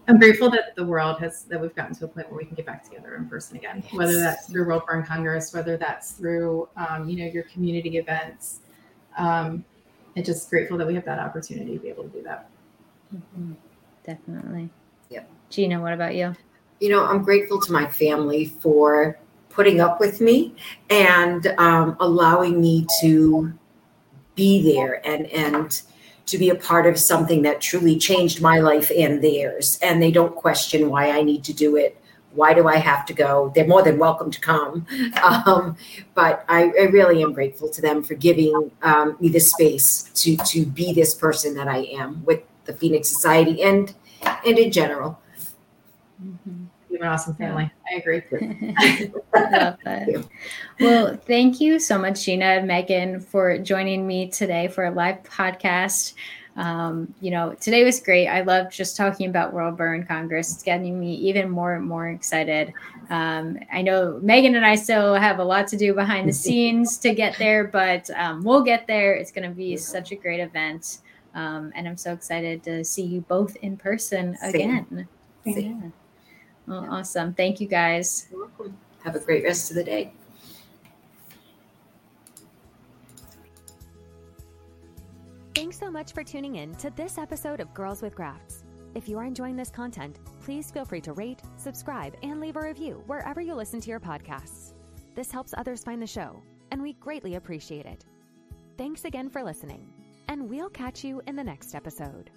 Speaker 4: I'm grateful that the world has that we've gotten to a point where we can get back together in person again. Whether that's through World Burn Congress, whether that's through um, you know your community events. Um, and just grateful that we have that opportunity to be able to do that.
Speaker 2: Mm-hmm. Definitely.
Speaker 3: Yep.
Speaker 2: Gina, what about you?
Speaker 3: You know, I'm grateful to my family for putting up with me and um, allowing me to be there and and to be a part of something that truly changed my life and theirs. And they don't question why I need to do it. Why do I have to go? They're more than welcome to come. Um, but I, I, really am grateful to them for giving um, me the space to to be this person that I am with the Phoenix Society and and in general.
Speaker 4: You have an awesome family. I agree.
Speaker 2: Love that. Well, thank you so much, Gina and Megan, for joining me today for a live podcast. Um, you know, today was great. I love just talking about World Burn Congress. It's getting me even more and more excited. Um, I know Megan and I still have a lot to do behind the scenes to get there, but um, we'll get there. It's going to be such a great event. Um, and I'm so excited to see you both in person again. Yeah. Well, yeah. awesome. Thank you guys.
Speaker 3: You're. Have a great rest of the day.
Speaker 1: Thanks so much for tuning in to this episode of Girls with Grafts. If you are enjoying this content, please feel free to rate, subscribe, and leave a review wherever you listen to your podcasts. This helps others find the show, and we greatly appreciate it. Thanks again for listening and we'll catch you in the next episode.